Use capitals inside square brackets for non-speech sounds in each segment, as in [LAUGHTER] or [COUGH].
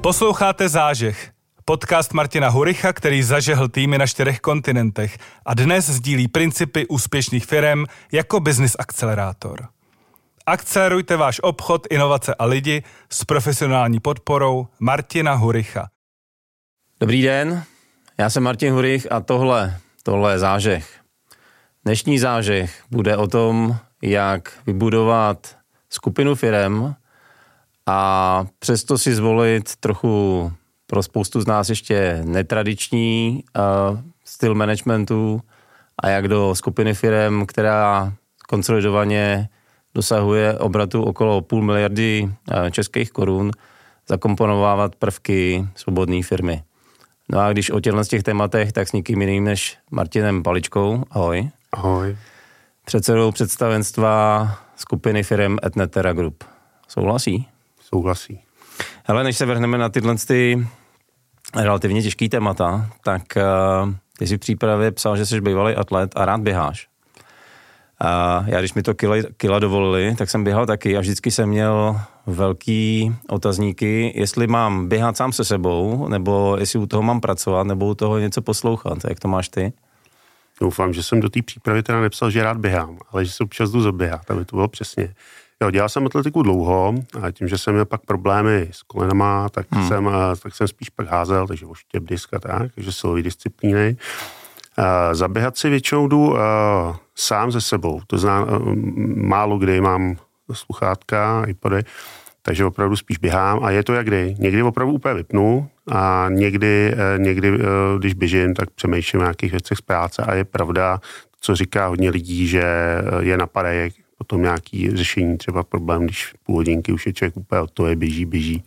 Posloucháte Zážeh, podcast Martina Huricha, který zažehl týmy na čtyřech kontinentech a dnes sdílí principy úspěšných firm jako business akcelerátor. Akcelerujte váš obchod, inovace a lidi s profesionální podporou Martina Huricha. Dobrý den, já jsem Martin Hurich a tohle, tohle je zážeh. Dnešní zážeh bude o tom, jak vybudovat skupinu firem a přesto si zvolit trochu pro spoustu z nás ještě netradiční uh, styl managementu a jak do skupiny firem, která konsolidovaně dosahuje obratu okolo půl miliardy uh, českých korun, zakomponovávat prvky svobodné firmy. No a když o těchto těch tématech, tak s nikým jiným než Martinem Paličkou. Ahoj. Ahoj. Předsedou představenstva skupiny firm Etnetera Group. Souhlasí? Souhlasí. Hele, než se vrhneme na tyhle ty relativně těžký témata, tak uh, ty jsi v přípravě psal, že jsi bývalý atlet a rád běháš. A já, když mi to kila, kila dovolili, tak jsem běhal taky a vždycky jsem měl velký otazníky, jestli mám běhat sám se sebou, nebo jestli u toho mám pracovat, nebo u toho něco poslouchat. Jak to máš ty? Doufám, že jsem do té přípravy teda nepsal, že rád běhám, ale že se občas jdu zaběhat, aby to bylo přesně. Jo, dělal jsem atletiku dlouho a tím, že jsem měl pak problémy s kolenama, tak, hmm. jsem, tak jsem spíš pak házel, takže oštěp disk a tak, takže silové disciplíny. Uh, zaběhat si většinou jdu uh, sám ze sebou, to uh, málo kdy mám sluchátka, iPody, takže opravdu spíš běhám a je to jak kdy. Někdy opravdu úplně vypnu a někdy, někdy když běžím, tak přemýšlím o nějakých věcech z práce a je pravda, co říká hodně lidí, že je napadají potom nějaký řešení, třeba problém, když půl hodinky už je člověk úplně od toho je běží, běží,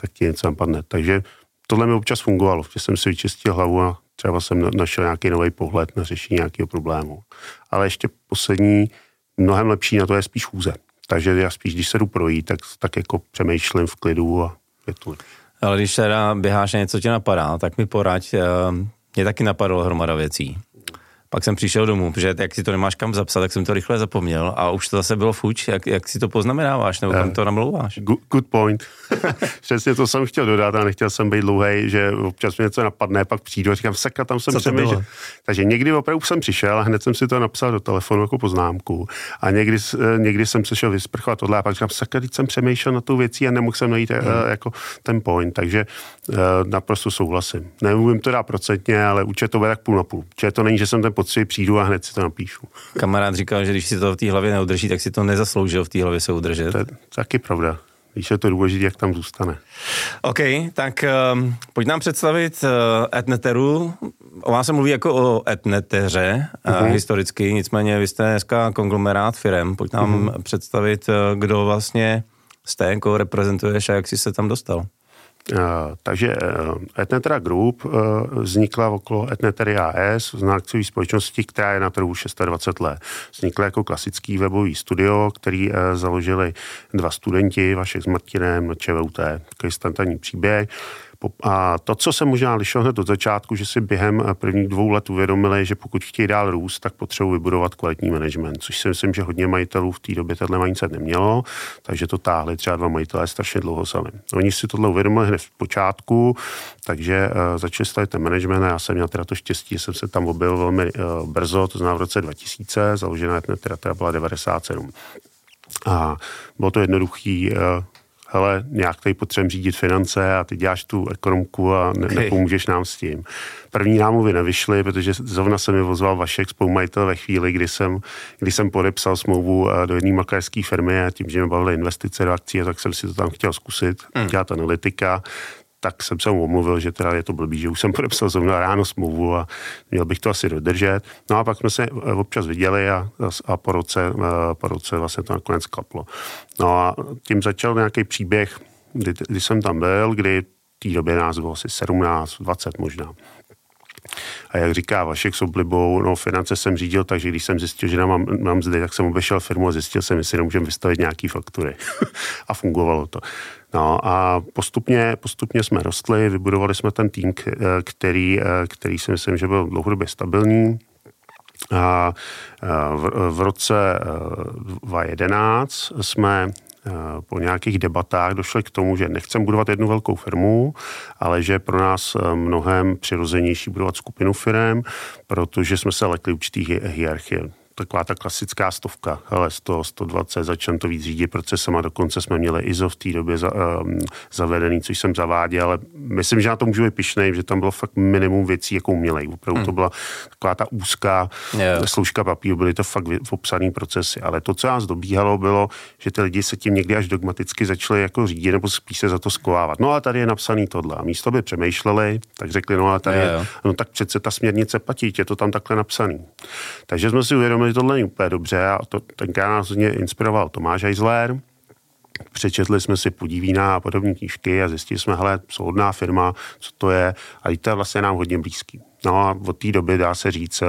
tak ti něco napadne. Takže tohle mi občas fungovalo, že jsem si vyčistil hlavu a třeba jsem našel nějaký nový pohled na řešení nějakého problému. Ale ještě poslední, mnohem lepší na to je spíš chůze. Takže já spíš, když se jdu projít, tak, tak jako přemýšlím v klidu a je to lepší. Ale když teda běháš a něco tě napadá, tak mi poraď, eh, mě taky napadlo hromada věcí. Pak jsem přišel domů, protože jak si to nemáš kam zapsat, tak jsem to rychle zapomněl a už to zase bylo fuč. Jak, jak si to poznamenáváš nebo kam to namlouváš? Good, good point. [LAUGHS] Přesně to jsem chtěl dodat a nechtěl jsem být dlouhý, že občas mě něco napadne, pak přijdu a říkám, sakra, tam jsem přemýšlel. Takže někdy opravdu jsem přišel a hned jsem si to napsal do telefonu jako poznámku. A někdy, eh, někdy jsem se šel vysprchovat tohle a pak říkám, sakra, teď jsem přemýšlel na tu věcí a nemohl jsem najít eh, hmm. jako ten point. Takže naprosto souhlasím. Nemluvím to dá procentně, ale určitě to bude tak půl na půl. Určitě to není, že jsem ten pocit přijdu a hned si to napíšu. Kamarád říkal, že když si to v té hlavě neudrží, tak si to nezasloužil v té hlavě se udržet. To je taky pravda. Když je to důležité, jak tam zůstane. OK, tak um, pojď nám představit uh, etneteru. O vás se mluví jako o etneteře uh-huh. uh, historicky, nicméně vy jste dneska konglomerát firem. Pojď nám uh-huh. představit, uh, kdo vlastně jste, jako reprezentuješ a jak jsi se tam dostal. Uh, takže uh, Etnetera Group uh, vznikla okolo Etnetery AS, znakcové společnosti, která je na trhu 26 let. Vznikla jako klasický webový studio, který založili dva studenti, Vašek s Martinem na ČVUT, takový příběh. A to, co se možná lišilo hned od začátku, že si během prvních dvou let uvědomili, že pokud chtějí dál růst, tak potřebují vybudovat kvalitní management, což si myslím, že hodně majitelů v té době tenhle mindset nemělo, takže to táhli třeba dva majitelé strašně dlouho sami. Oni si tohle uvědomili hned v počátku, takže uh, začali stavit ten management a já jsem měl teda to štěstí, že jsem se tam objevil velmi uh, brzo, to znamená v roce 2000, založená teda, teda byla 97. A bylo to jednoduchý, uh, hele, nějak tady potřebujeme řídit finance a ty děláš tu ekonomku a ne, okay. nepomůžeš nám s tím. První námluvy nevyšly, protože zrovna se mi vozval Vašek, spolumajitel ve chvíli, kdy jsem, kdy jsem podepsal smlouvu eh, do jedné makléřské firmy a tím, že mě bavily investice do akcí, tak jsem si to tam chtěl zkusit, mm. dělat analytika, tak jsem se mu omluvil, že teda je to blbý, že už jsem podepsal zrovna ráno smlouvu a měl bych to asi dodržet. No a pak jsme se eh, občas viděli a, a po, roce, eh, po roce vlastně to nakonec klaplo. No a tím začal nějaký příběh, kdy, kdy jsem tam byl, kdy v té době nás bylo asi 17, 20 možná. A jak říká Vašek s oblibou, no finance jsem řídil, takže když jsem zjistil, že mám, mám zde, tak jsem obešel firmu a zjistil jsem, jestli nemůžeme vystavit nějaký faktury. [LAUGHS] a fungovalo to. No a postupně, postupně jsme rostli, vybudovali jsme ten tým, který, který si myslím, že byl dlouhodobě stabilní. A v, v roce 2011 jsme po nějakých debatách došli k tomu, že nechcem budovat jednu velkou firmu, ale že pro nás mnohem přirozenější budovat skupinu firm, protože jsme se lekli určitý hierarchie taková ta klasická stovka, ale 100, 120, začneme to víc řídit procesem a dokonce jsme měli ISO v té době za, um, zavedený, což jsem zaváděl, ale myslím, že na to můžu být pišnej, že tam bylo fakt minimum věcí, jako umělej. Opravdu hmm. to byla taková ta úzká yeah. služka papíru, byly to fakt popsaný procesy, ale to, co nás dobíhalo, bylo, že ty lidi se tím někdy až dogmaticky začali jako řídit nebo spíš se za to skovávat. No a tady je napsaný tohle. A místo by přemýšleli, tak řekli, no a tady yeah. je, no tak přece ta směrnice platí, je to tam takhle napsaný. Takže jsme si uvědomili, že tohle není úplně dobře a to tenkrát nás inspiroval Tomáš Eisler. Přečetli jsme si Podivína a podobné knížky a zjistili jsme, hele, soudná firma, co to je a to je vlastně nám hodně blízký. No a od té doby dá se říct, eh,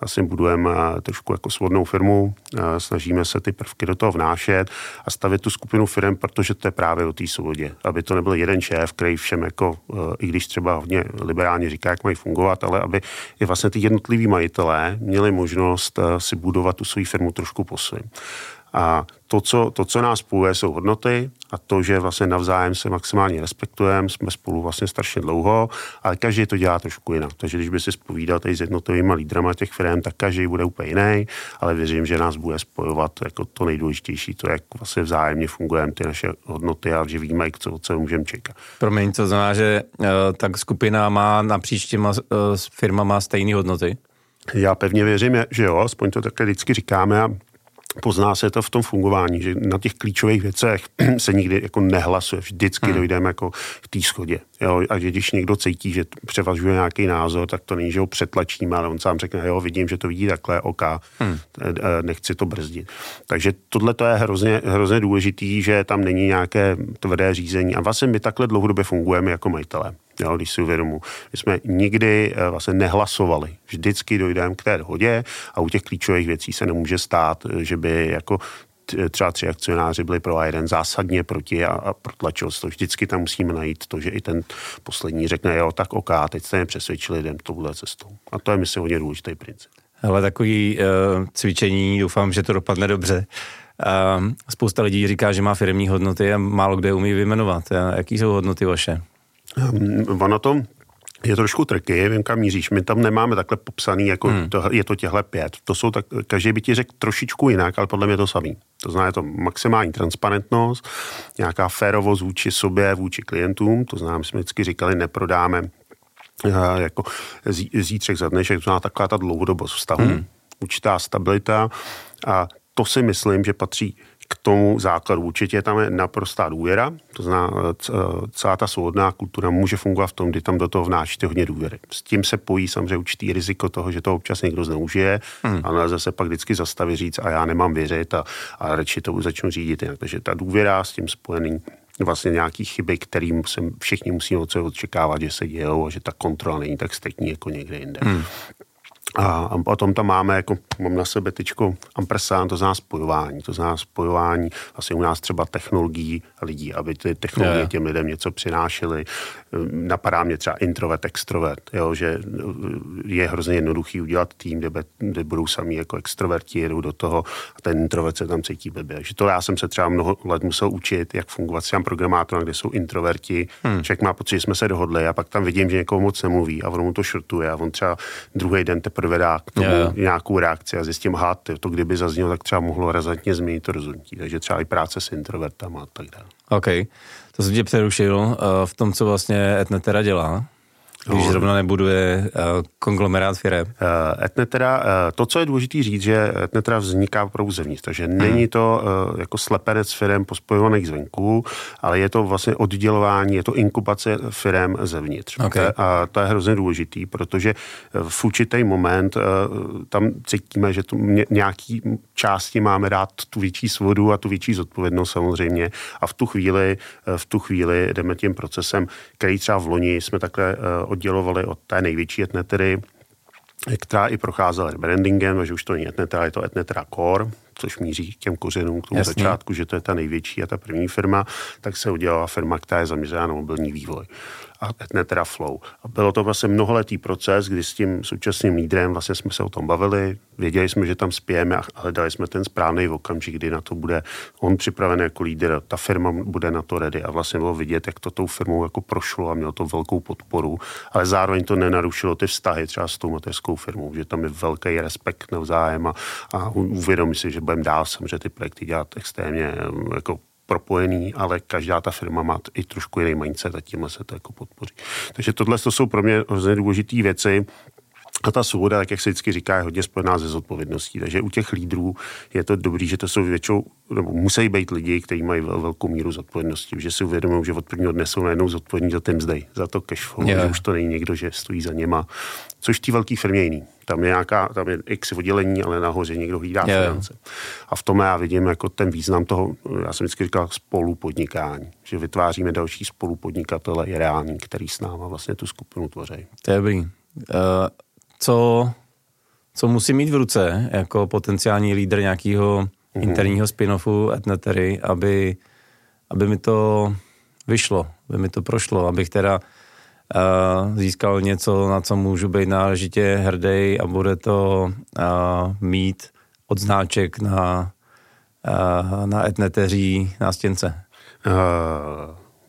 vlastně budujeme eh, trošku jako svodnou firmu, eh, snažíme se ty prvky do toho vnášet a stavit tu skupinu firm, protože to je právě o té svobodě. Aby to nebyl jeden šéf, který všem jako, i když třeba hodně liberálně říká, jak mají fungovat, ale aby i vlastně ty jednotliví majitelé měli možnost si budovat tu svou firmu trošku po svým. A to co, to, co nás spojuje, jsou hodnoty a to, že vlastně navzájem se maximálně respektujeme, jsme spolu vlastně strašně dlouho, ale každý to dělá trošku jinak. Takže když by si spovídal tady s jednotlivými lídrama těch firm, tak každý bude úplně jiný, ale věřím, že nás bude spojovat jako to nejdůležitější, to, jak vlastně vzájemně fungujeme ty naše hodnoty a že víme, co, co můžeme čekat. Promiň, to znamená, že uh, tak skupina má napříč těma uh, firma má stejné hodnoty? Já pevně věřím, že jo, aspoň to také vždycky říkáme a pozná se to v tom fungování, že na těch klíčových věcech [CLEARS THROAT] se nikdy jako nehlasuje, vždycky hmm. dojdeme jako k té schodě. Jo? A že když někdo cítí, že převažuje nějaký názor, tak to není, že ho přetlačíme, ale on sám řekne, jo, vidím, že to vidí takhle, OK, hmm. nechci to brzdit. Takže tohle to je hrozně, hrozně důležitý, že tam není nějaké tvrdé řízení. A vlastně my takhle dlouhodobě fungujeme jako majitelé. Jo, když si uvědomu, my jsme nikdy eh, vlastně nehlasovali. Vždycky dojdeme k té dohodě a u těch klíčových věcí se nemůže stát, eh, že by jako třeba tři akcionáři byli pro a jeden zásadně proti a, a protlačil to. Vždycky tam musíme najít to, že i ten poslední řekne, jo, tak OK, teď jste mě přesvědčili, jdem touhle cestou. A to je, myslím, hodně důležitý princip. Ale takový uh, cvičení, doufám, že to dopadne dobře. Uh, spousta lidí říká, že má firmní hodnoty a málo kde umí vyjmenovat. Jaký jsou hodnoty vaše? Um, ono to je trošku triky, vím, kam míříš. My tam nemáme takhle popsaný, jako hmm. to, je to těhle pět. To jsou tak, každý by ti řekl trošičku jinak, ale podle mě to samý. To znamená, je to maximální transparentnost, nějaká férovost vůči sobě, vůči klientům, to znamená, my jsme vždycky říkali, neprodáme uh, jako zítřek za dnešek, to znamená taková ta dlouhodobost vztahu, hmm. určitá stabilita a to si myslím, že patří k tomu základu. Určitě tam je naprostá důvěra, to znamená, celá ta svobodná kultura může fungovat v tom, kdy tam do toho vnášíte hodně důvěry. S tím se pojí samozřejmě určitý riziko toho, že to občas někdo zneužije hmm. a nelze se pak vždycky zastavit říct a já nemám věřit a, a radši to začnu řídit jinak. Takže ta důvěra s tím spojený vlastně nějaký chyby, kterým se všichni musí od sebe očekávat, že se dějou a že ta kontrola není tak striktní jako někde jinde. Hmm. A potom tam máme, jako mám na sebe tyčko ampersand, to znamená spojování. To znamená spojování vlastně u nás třeba technologií lidí, aby ty technologie těm lidem něco přinášely. Napadá mě třeba introvert, extrovert, jo, že je hrozně jednoduchý udělat tým, kde, kde budou sami jako extroverti, jedou do toho a ten introvert se tam cítí blbě. Že to já jsem se třeba mnoho let musel učit, jak fungovat s těm programátorem, kde jsou introverti. Hmm. Člověk má pocit, že jsme se dohodli a pak tam vidím, že někoho moc nemluví a on mu to šrtuje a on třeba druhý den teprve teprve dá k tomu yeah. nějakou reakci a zjistím, aha, to kdyby zaznělo, tak třeba mohlo razantně změnit to rozhodnutí. Takže třeba i práce s introvertama a tak dále. OK. To jsem tě přerušil uh, v tom, co vlastně Etnetera dělá. Když no. zrovna nebuduje uh, konglomerát firem. Uh, Etnetera, uh, to, co je důležité říct, že Etnetera vzniká opravdu zevnitř, takže hmm. není to uh, jako slepenec firm pospojovaných zvenku, ale je to vlastně oddělování, je to inkubace firm zevnitř. Okay. A to je hrozně důležitý, protože v určitý moment uh, tam cítíme, že tu nějaký části máme dát tu větší svodu a tu větší zodpovědnost samozřejmě a v tu chvíli, v tu chvíli jdeme tím procesem, který třeba v loni jsme takhle uh, oddělovali od té největší etnetery, která i procházela rebrandingem, že už to není etnetera, je to etnetera Core, což míří k těm kořenům, k tomu Jasně. začátku, že to je ta největší a ta první firma, tak se udělala firma, která je zaměřená na mobilní vývoj. a Etnetera Flow. A bylo to vlastně mnoholetý proces, kdy s tím současným lídrem vlastně jsme se o tom bavili, věděli jsme, že tam spějeme a hledali jsme ten správný okamžik, kdy na to bude on připraven jako lídr, ta firma bude na to ready a vlastně bylo vidět, jak to tou firmou jako prošlo a mělo to velkou podporu, ale zároveň to nenarušilo ty vztahy třeba s tou mateřskou firmou, že tam je velký respekt navzájem a, a uvědomí si, že budeme dál samozřejmě ty projekty dělat extrémně jako propojený, ale každá ta firma má i trošku jiný mindset a tímhle se to jako podpoří. Takže tohle to jsou pro mě hrozně důležité věci, a ta svoboda, tak jak se vždycky říká, je hodně spojená se zodpovědností. Takže u těch lídrů je to dobrý, že to jsou většinou, nebo musí být lidi, kteří mají velkou míru zodpovědnosti, že si uvědomují, že od prvního dne jsou najednou zodpovědní za ten mzdej, za to cash flow, yeah. že už to není někdo, že stojí za něma. Což té velké firmě jiný. Tam je nějaká, tam je x oddělení, ale nahoře někdo hlídá yeah. finance. A v tom já vidím jako ten význam toho, já jsem vždycky říkal, spolupodnikání. Že vytváříme další spolupodnikatele, je reální, který s náma vlastně tu skupinu tvoří. To je dobrý. Uh co, co musí mít v ruce jako potenciální lídr nějakého mm-hmm. interního spin-offu Etnetery, aby, aby mi to vyšlo, aby mi to prošlo, abych teda získal něco, na co můžu být náležitě hrdý a bude to mít odznáček na, na etneteří nástěnce? Uh,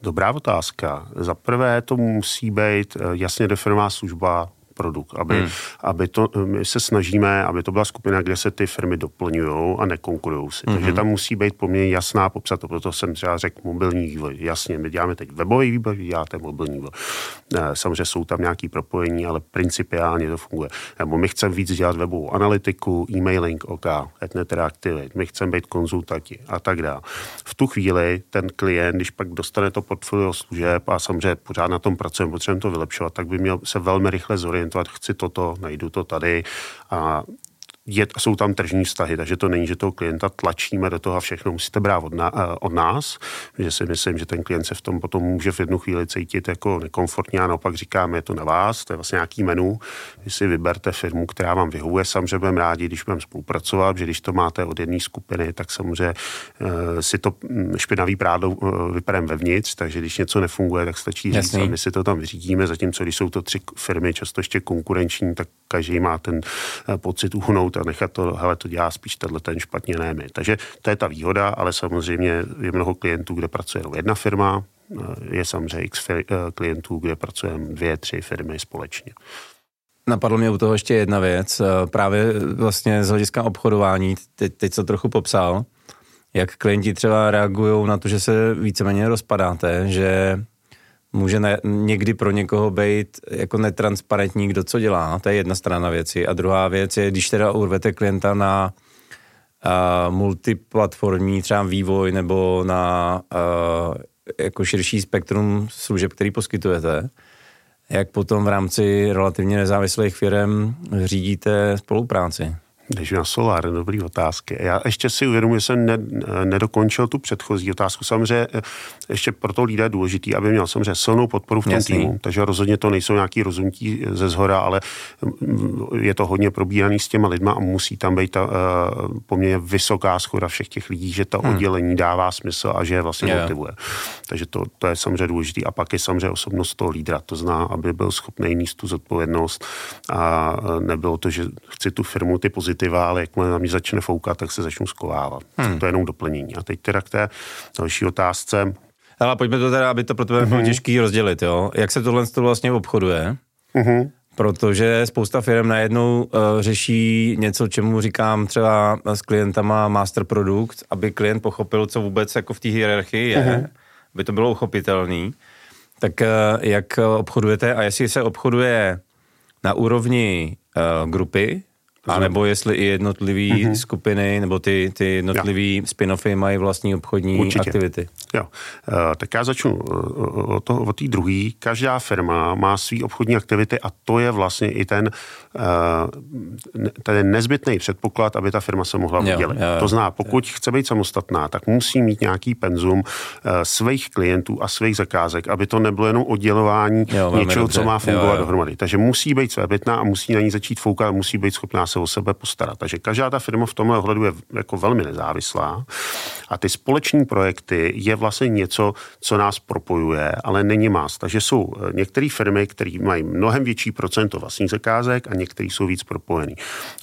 dobrá otázka. Za prvé to musí být jasně definovaná služba produkt, aby, hmm. aby to, my se snažíme, aby to byla skupina, kde se ty firmy doplňují a nekonkurují si. Hmm. Takže tam musí být poměrně jasná popsat, proto jsem třeba řekl mobilní vývoj. Jasně, my děláme teď webový vývoj, vy děláte mobilní vývoj. Samozřejmě jsou tam nějaké propojení, ale principiálně to funguje. Nebo my chceme víc dělat webovou analytiku, e-mailing, OK, Etneter Activate, my chceme být konzultanti a tak dále. V tu chvíli ten klient, když pak dostane to portfolio služeb a samozřejmě pořád na tom pracujeme, potřebujeme to vylepšovat, tak by měl se velmi rychle zorientovat orientovat, chci toto, najdu to tady. A je, jsou tam tržní vztahy, takže to není, že toho klienta tlačíme do toho a všechno musíte brát od, na, eh, od nás, že si myslím, že ten klient se v tom potom může v jednu chvíli cítit jako nekomfortně a naopak říkáme, je to na vás, to je vlastně nějaký menu, vy si vyberte firmu, která vám vyhovuje, samozřejmě budeme rádi, když budeme spolupracovat, že když to máte od jedné skupiny, tak samozřejmě uh, si to hm, špinavý prádlo uh, vyperem vevnitř, takže když něco nefunguje, tak stačí říct Jasný. a my si to tam vyřídíme, zatímco když jsou to tři firmy, často ještě konkurenční, tak každý má ten pocit uhnout a nechat to, hele, to dělá spíš tenhle ten špatně, ne my. Takže to je ta výhoda, ale samozřejmě je mnoho klientů, kde pracuje jenom jedna firma, je samozřejmě x eh, klientů, kde pracujeme dvě, tři firmy společně. Napadlo mě u toho ještě jedna věc, eh, právě vlastně z hlediska obchodování, teď, teď co trochu popsal, jak klienti třeba reagují na to, že se víceméně rozpadáte, že může ne, někdy pro někoho být jako netransparentní, kdo co dělá. To je jedna strana věci. A druhá věc je, když teda urvete klienta na uh, multiplatformní třeba vývoj nebo na uh, jako širší spektrum služeb, který poskytujete, jak potom v rámci relativně nezávislých firm řídíte spolupráci? Když na solár, dobrý otázky. Já ještě si uvědomuji, že jsem ne, nedokončil tu předchozí otázku. Samozřejmě eh, ještě pro to lidé je důležitý, aby měl samozřejmě silnou podporu v tom Jasný. týmu. Takže rozhodně to nejsou nějaký rozhodnutí ze zhora, ale mm, je to hodně probíraný s těma lidma a musí tam být ta uh, poměrně vysoká schoda všech těch lidí, že to hmm. oddělení dává smysl a že je vlastně yeah. motivuje. Takže to, to je samozřejmě důležité. A pak je samozřejmě osobnost toho lídra. To zná, aby byl schopný níst tu zodpovědnost a eh, nebylo to, že chci tu firmu ty pozitivní pozitiva, ale jakmile na mě začne foukat, tak se začnu skovávat. Hmm. To je jenom doplnění. A teď teda k té další otázce. Ale pojďme to teda, aby to pro tebe bylo mhm. těžký rozdělit, jo? Jak se tohle to vlastně obchoduje? Uh-huh. Protože spousta firm najednou uh, řeší něco, čemu říkám třeba s klientama master produkt, aby klient pochopil, co vůbec jako v té hierarchii je, uh-huh. aby to bylo uchopitelný. Tak uh, jak obchodujete a jestli se obchoduje na úrovni uh, grupy, a nebo jestli i jednotlivé mm-hmm. skupiny nebo ty, ty jednotlivé spin-offy mají vlastní obchodní Určitě. aktivity. Jo. Uh, tak já začnu uh, od té druhé. Každá firma má své obchodní aktivity a to je vlastně i ten, uh, ten nezbytný předpoklad, aby ta firma se mohla udělat. To zná, pokud jo. chce být samostatná, tak musí mít nějaký penzum uh, svých klientů a svých zakázek, aby to nebylo jenom oddělování jo, něčeho, dobře. co má fungovat jo, jo. dohromady. Takže musí být svébytná a musí na ní začít foukat, musí být schopná se o sebe postarat. Takže každá ta firma v tomhle ohledu je jako velmi nezávislá a ty společní projekty je vlastně něco, co nás propojuje, ale není más. Takže jsou eh, některé firmy, které mají mnohem větší procento vlastních zakázek a některé jsou víc propojený.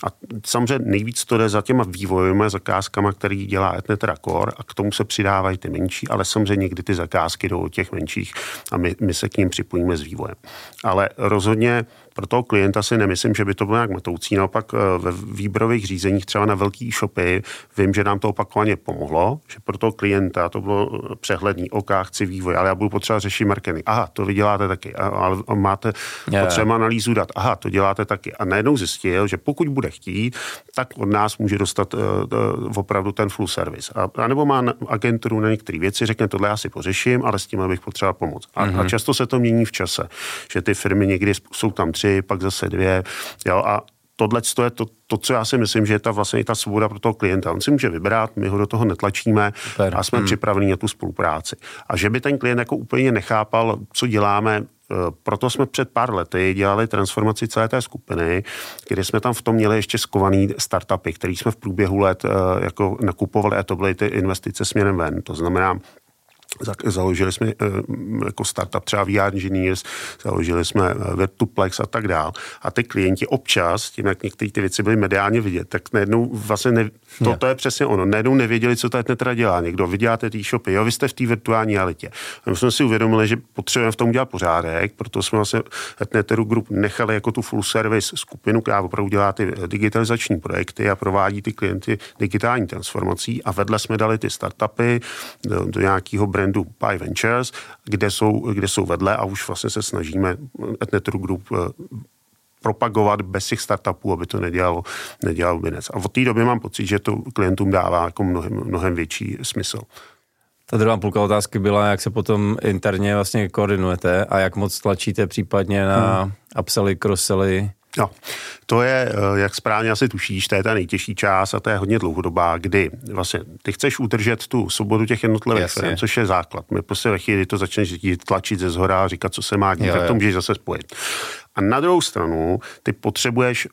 A samozřejmě nejvíc to jde za těma vývojovými zakázkama, který dělá Etnetera Core a k tomu se přidávají ty menší, ale samozřejmě někdy ty zakázky jdou od těch menších a my, my se k ním připojíme s vývojem. Ale rozhodně pro toho klienta si nemyslím, že by to bylo nějak matoucí. Naopak eh, ve výběrových řízeních třeba na velký shopy vím, že nám to opakovaně pomohlo, že pro toho klienta to bylo eh, přehledný, OK, chci vývoj, ale já budu potřeba řešit marketing. Aha, to vy děláte taky. Ale máte yeah. potřeba analýzu dat. Aha, to děláte taky. A najednou zjistil, že pokud bude chtít, tak od nás může dostat uh, uh, opravdu ten full service. A, a nebo má agenturu na některé věci, řekne, tohle já si pořeším, ale s tím bych potřeba pomoct. A, mm-hmm. a často se to mění v čase, že ty firmy někdy jsou tam tři, pak zase dvě. Jo, a tohle je to, to, co já si myslím, že je ta vlastně ta svoboda pro toho klienta. On si může vybrat, my ho do toho netlačíme Super. a jsme hmm. připraveni na tu spolupráci. A že by ten klient jako úplně nechápal, co děláme, eh, proto jsme před pár lety dělali transformaci celé té skupiny, kde jsme tam v tom měli ještě skovaný startupy, který jsme v průběhu let eh, jako nakupovali a to byly ty investice směrem ven. To znamená, Založili jsme eh, jako startup třeba VR Engineers, založili jsme eh, Vertuplex a tak dál. A ty klienti občas, tím jak některé ty věci byly mediálně vidět, tak najednou vlastně ne, to, to je přesně ono. Najednou nevěděli, co to teda dělá. Někdo, vy děláte ty shopy, jo, vy jste v té virtuální realitě. A my jsme si uvědomili, že potřebujeme v tom dělat pořádek, proto jsme vlastně Etneteru Group nechali jako tu full service skupinu, která opravdu dělá ty digitalizační projekty a provádí ty klienty digitální transformací a vedle jsme dali ty startupy do, do nějakého brandu Pi Ventures, kde jsou, kde jsou vedle a už vlastně se snažíme Etneteru Group eh, propagovat bez těch startupů, aby to nedělalo, nedělal binec. A od té doby mám pocit, že to klientům dává jako mnohem, mnohem větší smysl. Ta druhá půlka otázky byla, jak se potom interně vlastně koordinujete a jak moc tlačíte případně na hmm. upsely, crossely No, to je, eh, jak správně asi tušíš, to je ta nejtěžší část a to je hodně dlouhodobá, kdy vlastně ty chceš udržet tu svobodu těch jednotlivých firm, což je základ. My prostě ve chvíli, to začneš tlačit ze zhora a říkat, co se má dít, tak to můžeš zase spojit. A na druhou stranu, ty potřebuješ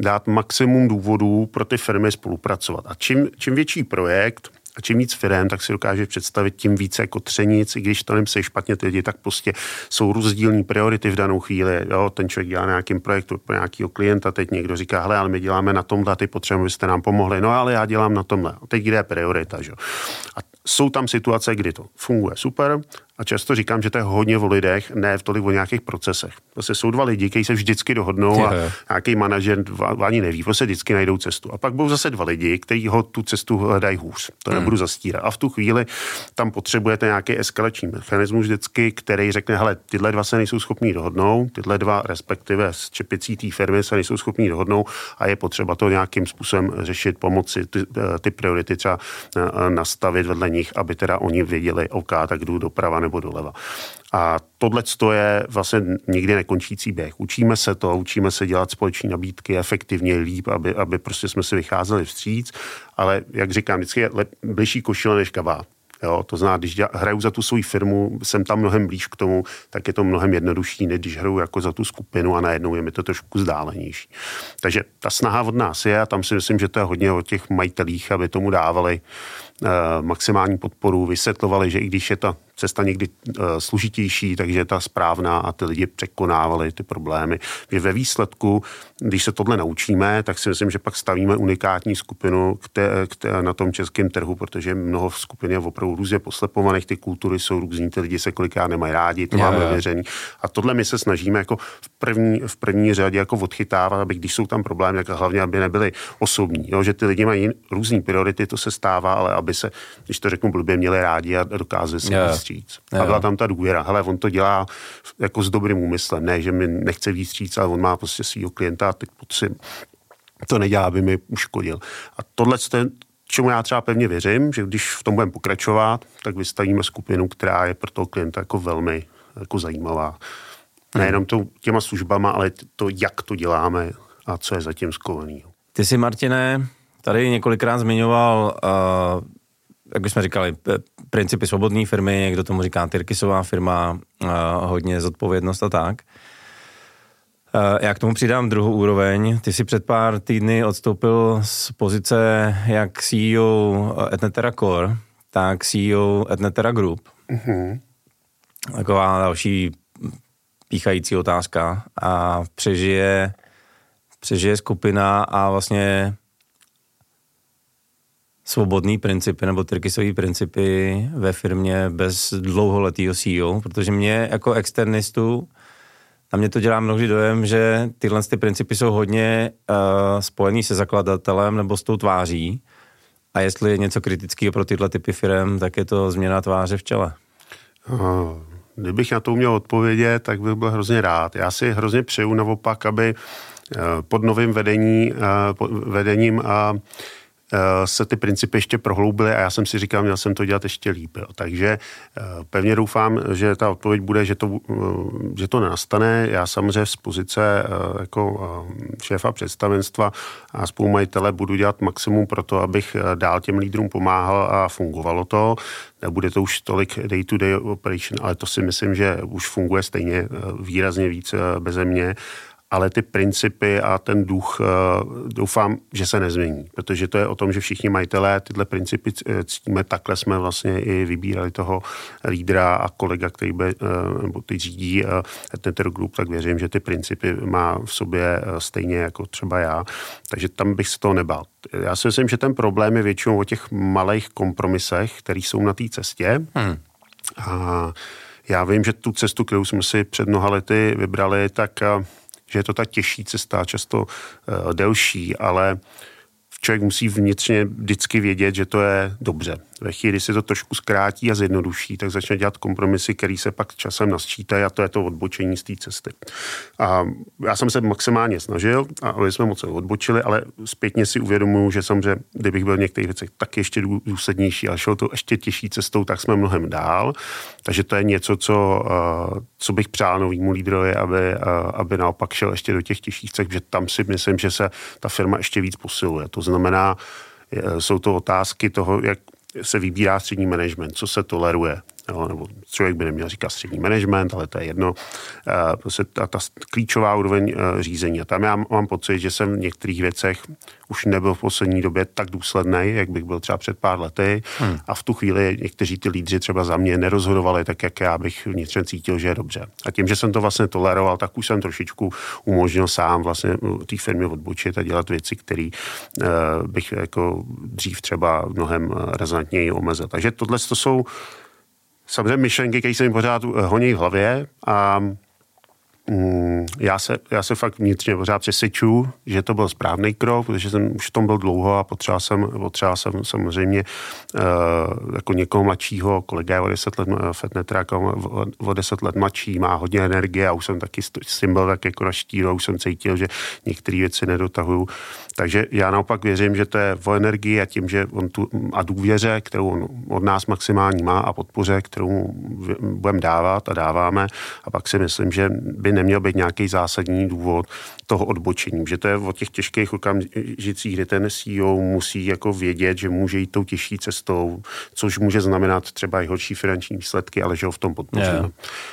dát maximum důvodů pro ty firmy spolupracovat. A čím, čím větší projekt, a čím víc firm, tak si dokáže představit tím více jako třenic, i když to nemyslí špatně ty lidi, tak prostě jsou rozdílné priority v danou chvíli. Jo, ten člověk dělá nějakým projektu pro nějakého klienta, teď někdo říká, hele, ale my děláme na tomhle, ty potřebujeme, abyste nám pomohli. No ale já dělám na tomhle. A teď kde je priorita, že? A jsou tam situace, kdy to funguje super a často říkám, že to je hodně o lidech, ne v tolik o nějakých procesech. Prostě jsou dva lidi, kteří se vždycky dohodnou a nějaký manažer ani neví, prostě vždycky najdou cestu. A pak budou zase dva lidi, kteří ho tu cestu hledají hůř. To hmm. nebudu zastírat. A v tu chvíli tam potřebujete nějaký eskalační mechanismus vždycky, který řekne, hele, tyhle dva se nejsou schopní dohodnout, tyhle dva, respektive z čepicí té firmy se nejsou schopní dohodnout a je potřeba to nějakým způsobem řešit, pomoci ty, ty priority třeba eh, nastavit vedle nich, aby teda oni věděli, OK, tak jdu doprava nebo doleva. A tohle je vlastně nikdy nekončící běh. Učíme se to, učíme se dělat společní nabídky efektivně, líp, aby, aby prostě jsme si vycházeli vstříc, ale jak říkám, vždycky je bližší košile než kabát. Jo, to znamená, když hraju za tu svou firmu, jsem tam mnohem blíž k tomu, tak je to mnohem jednodušší, než když hraju jako za tu skupinu a najednou je mi to trošku zdálenější. Takže ta snaha od nás je a tam si myslím, že to je hodně o těch majitelích, aby tomu dávali uh, maximální podporu, vysvětlovali, že i když je ta cesta někdy uh, složitější, takže je ta správná a ty lidi překonávali ty problémy. Že ve výsledku, když se tohle naučíme, tak si myslím, že pak stavíme unikátní skupinu které, které na tom českém trhu, protože mnoho v skupině je opravdu různě poslepovaných, ty kultury jsou různý, ty lidi se kolikrát nemají rádi, to máme věření. A tohle my se snažíme jako v první, v první řadě jako odchytávat, aby když jsou tam problémy, tak hlavně, aby nebyly osobní. Jo? Že ty lidi mají různé priority, to se stává, ale aby se, když to řeknu blbě, měli rádi a dokázali se vstříc. A byla tam ta důvěra. Hele, on to dělá jako s dobrým úmyslem, ne, že mi nechce víc vstříc, ale on má prostě svého klienta a teď potřeb, to nedělá, aby mi uškodil. A tohle čemu já třeba pevně věřím, že když v tom budeme pokračovat, tak vystavíme skupinu, která je pro toho klienta jako velmi jako zajímavá. Nejenom to, těma službama, ale to, jak to děláme a co je zatím skovaný. Ty jsi, Martine, tady několikrát zmiňoval uh, jak bychom říkali, principy svobodné firmy, někdo tomu říká Tyrkisová firma, hodně zodpovědnost a tak. Já k tomu přidám druhou úroveň. Ty si před pár týdny odstoupil z pozice jak CEO Etnetera Core, tak CEO Etnetera Group. Mm-hmm. Taková další píchající otázka. A přežije, přežije skupina a vlastně svobodný principy nebo trikisové principy ve firmě bez dlouholetého CEO, protože mě jako externistu a mě to dělá mnohdy dojem, že tyhle ty principy jsou hodně uh, spojený se zakladatelem nebo s tou tváří. A jestli je něco kritického pro tyhle typy firm, tak je to změna tváře v čele. Kdybych na to měl odpovědět, tak bych byl hrozně rád. Já si hrozně přeju naopak, aby eh, pod novým vedení, eh, vedením a Eh, se ty principy ještě prohloubily a já jsem si říkal, měl jsem to dělat ještě líp. Jo. Takže eh, pevně doufám, že ta odpověď bude, že to, eh, že to nastane. Já samozřejmě z pozice jako šéfa představenstva a spolumajitele budu dělat maximum pro to, abych dál těm lídrům pomáhal a fungovalo to. Nebude to už tolik day-to-day operation, ale to si myslím, že už funguje stejně výrazně víc beze mě ale ty principy a ten duch eh, doufám, že se nezmění, protože to je o tom, že všichni majitelé tyhle principy eh, ctíme, takhle jsme vlastně i vybírali toho lídra a kolega, který, by, eh, nebo ty řídí Etneter Group, tak věřím, že ty principy má v sobě stejně jako třeba já, takže tam bych se toho nebál. Já si myslím, že ten problém je většinou o těch malých kompromisech, které jsou na té cestě. Hmm. A já vím, že tu cestu, kterou jsme si před mnoha lety vybrali, tak že je to ta těžší cesta, často uh, delší, ale člověk musí vnitřně vždycky vědět, že to je dobře. Ve chvíli, kdy se to trošku zkrátí a zjednoduší, tak začne dělat kompromisy, které se pak časem nasčítají a to je to odbočení z té cesty. A já jsem se maximálně snažil, aby jsme moc odbočili, ale zpětně si uvědomuji, že samozřejmě, kdybych byl v některých věcech tak ještě důslednější a šel to ještě těžší cestou, tak jsme mnohem dál. Takže to je něco, co, eh, co bych přál novýmu lídrovi, aby, eh, aby naopak šel ještě do těch těžších cest, že tam si myslím, že se ta firma ještě víc posiluje. To znamená, jsou to otázky toho, jak se vybírá střední management, co se toleruje, jo, nebo člověk by neměl říkat střední management, ale to je jedno, uh, prostě ta, ta klíčová úroveň uh, řízení. A tam já mám pocit, že jsem v některých věcech už nebyl v poslední době tak důsledný, jak bych byl třeba před pár lety. Hmm. A v tu chvíli někteří ty lídři třeba za mě nerozhodovali tak, jak já bych vnitřně cítil, že je dobře. A tím, že jsem to vlastně toleroval, tak už jsem trošičku umožnil sám vlastně té firmě odbočit a dělat věci, které uh, bych jako dřív třeba mnohem razantněji omezil. Takže tohle to jsou samozřejmě myšlenky, které se mi pořád eh, honí v hlavě a Mm, já se, já se fakt vnitřně pořád přesvědču, že to byl správný krok, protože jsem už v tom byl dlouho a potřeboval jsem, potřeboval jsem samozřejmě uh, jako někoho mladšího, kolega je o 10 let, Fetnetra jako o 10 let mladší, má hodně energie a už jsem taky s tím byl tak jako na štíru, už jsem cítil, že některé věci nedotahuju. Takže já naopak věřím, že to je o energii a tím, že on tu, a důvěře, kterou on od nás maximální má a podpoře, kterou budeme dávat a dáváme. A pak si myslím, že by neměl být nějaký zásadní důvod toho odbočení, že to je o těch těžkých okamžicích, kdy ten CEO musí jako vědět, že může jít tou těžší cestou, což může znamenat třeba i horší finanční výsledky, ale že ho v tom podpoříme. Yeah.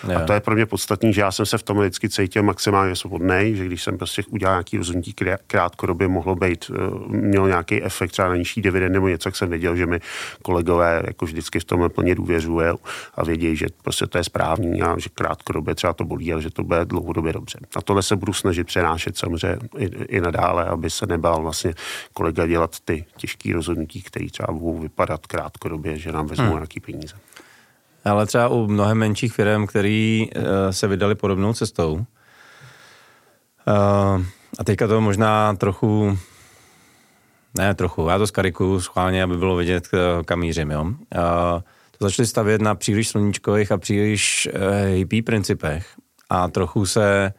Yeah. A to je pro mě podstatný, že já jsem se v tom vždycky cítil maximálně svobodný, že když jsem prostě udělal nějaký rozhodnutí krátkodobě, mohlo být, eh, mělo nějaký efekt třeba na nižší dividend nebo něco, jak jsem věděl, že mi kolegové jako vždycky v tom plně důvěřují a vědějí, že prostě to je správný a že krátkodobě třeba to bolí, ale že to bude dlouhodobě dobře. A tohle se budu snažit přenášet samozřejmě i, i nadále, aby se nebál vlastně kolega dělat ty těžké rozhodnutí, které třeba budou vypadat krátkodobě, že nám vezmou hmm. nějaký peníze. Ale třeba u mnohem menších firm, které uh, se vydali podobnou cestou, uh, a teďka to možná trochu, ne trochu, já to skarikuju schválně, aby bylo vidět, eh, kam mířím, jo. Uh, to začali stavět na příliš sluníčkových a příliš uh, hippie principech a trochu se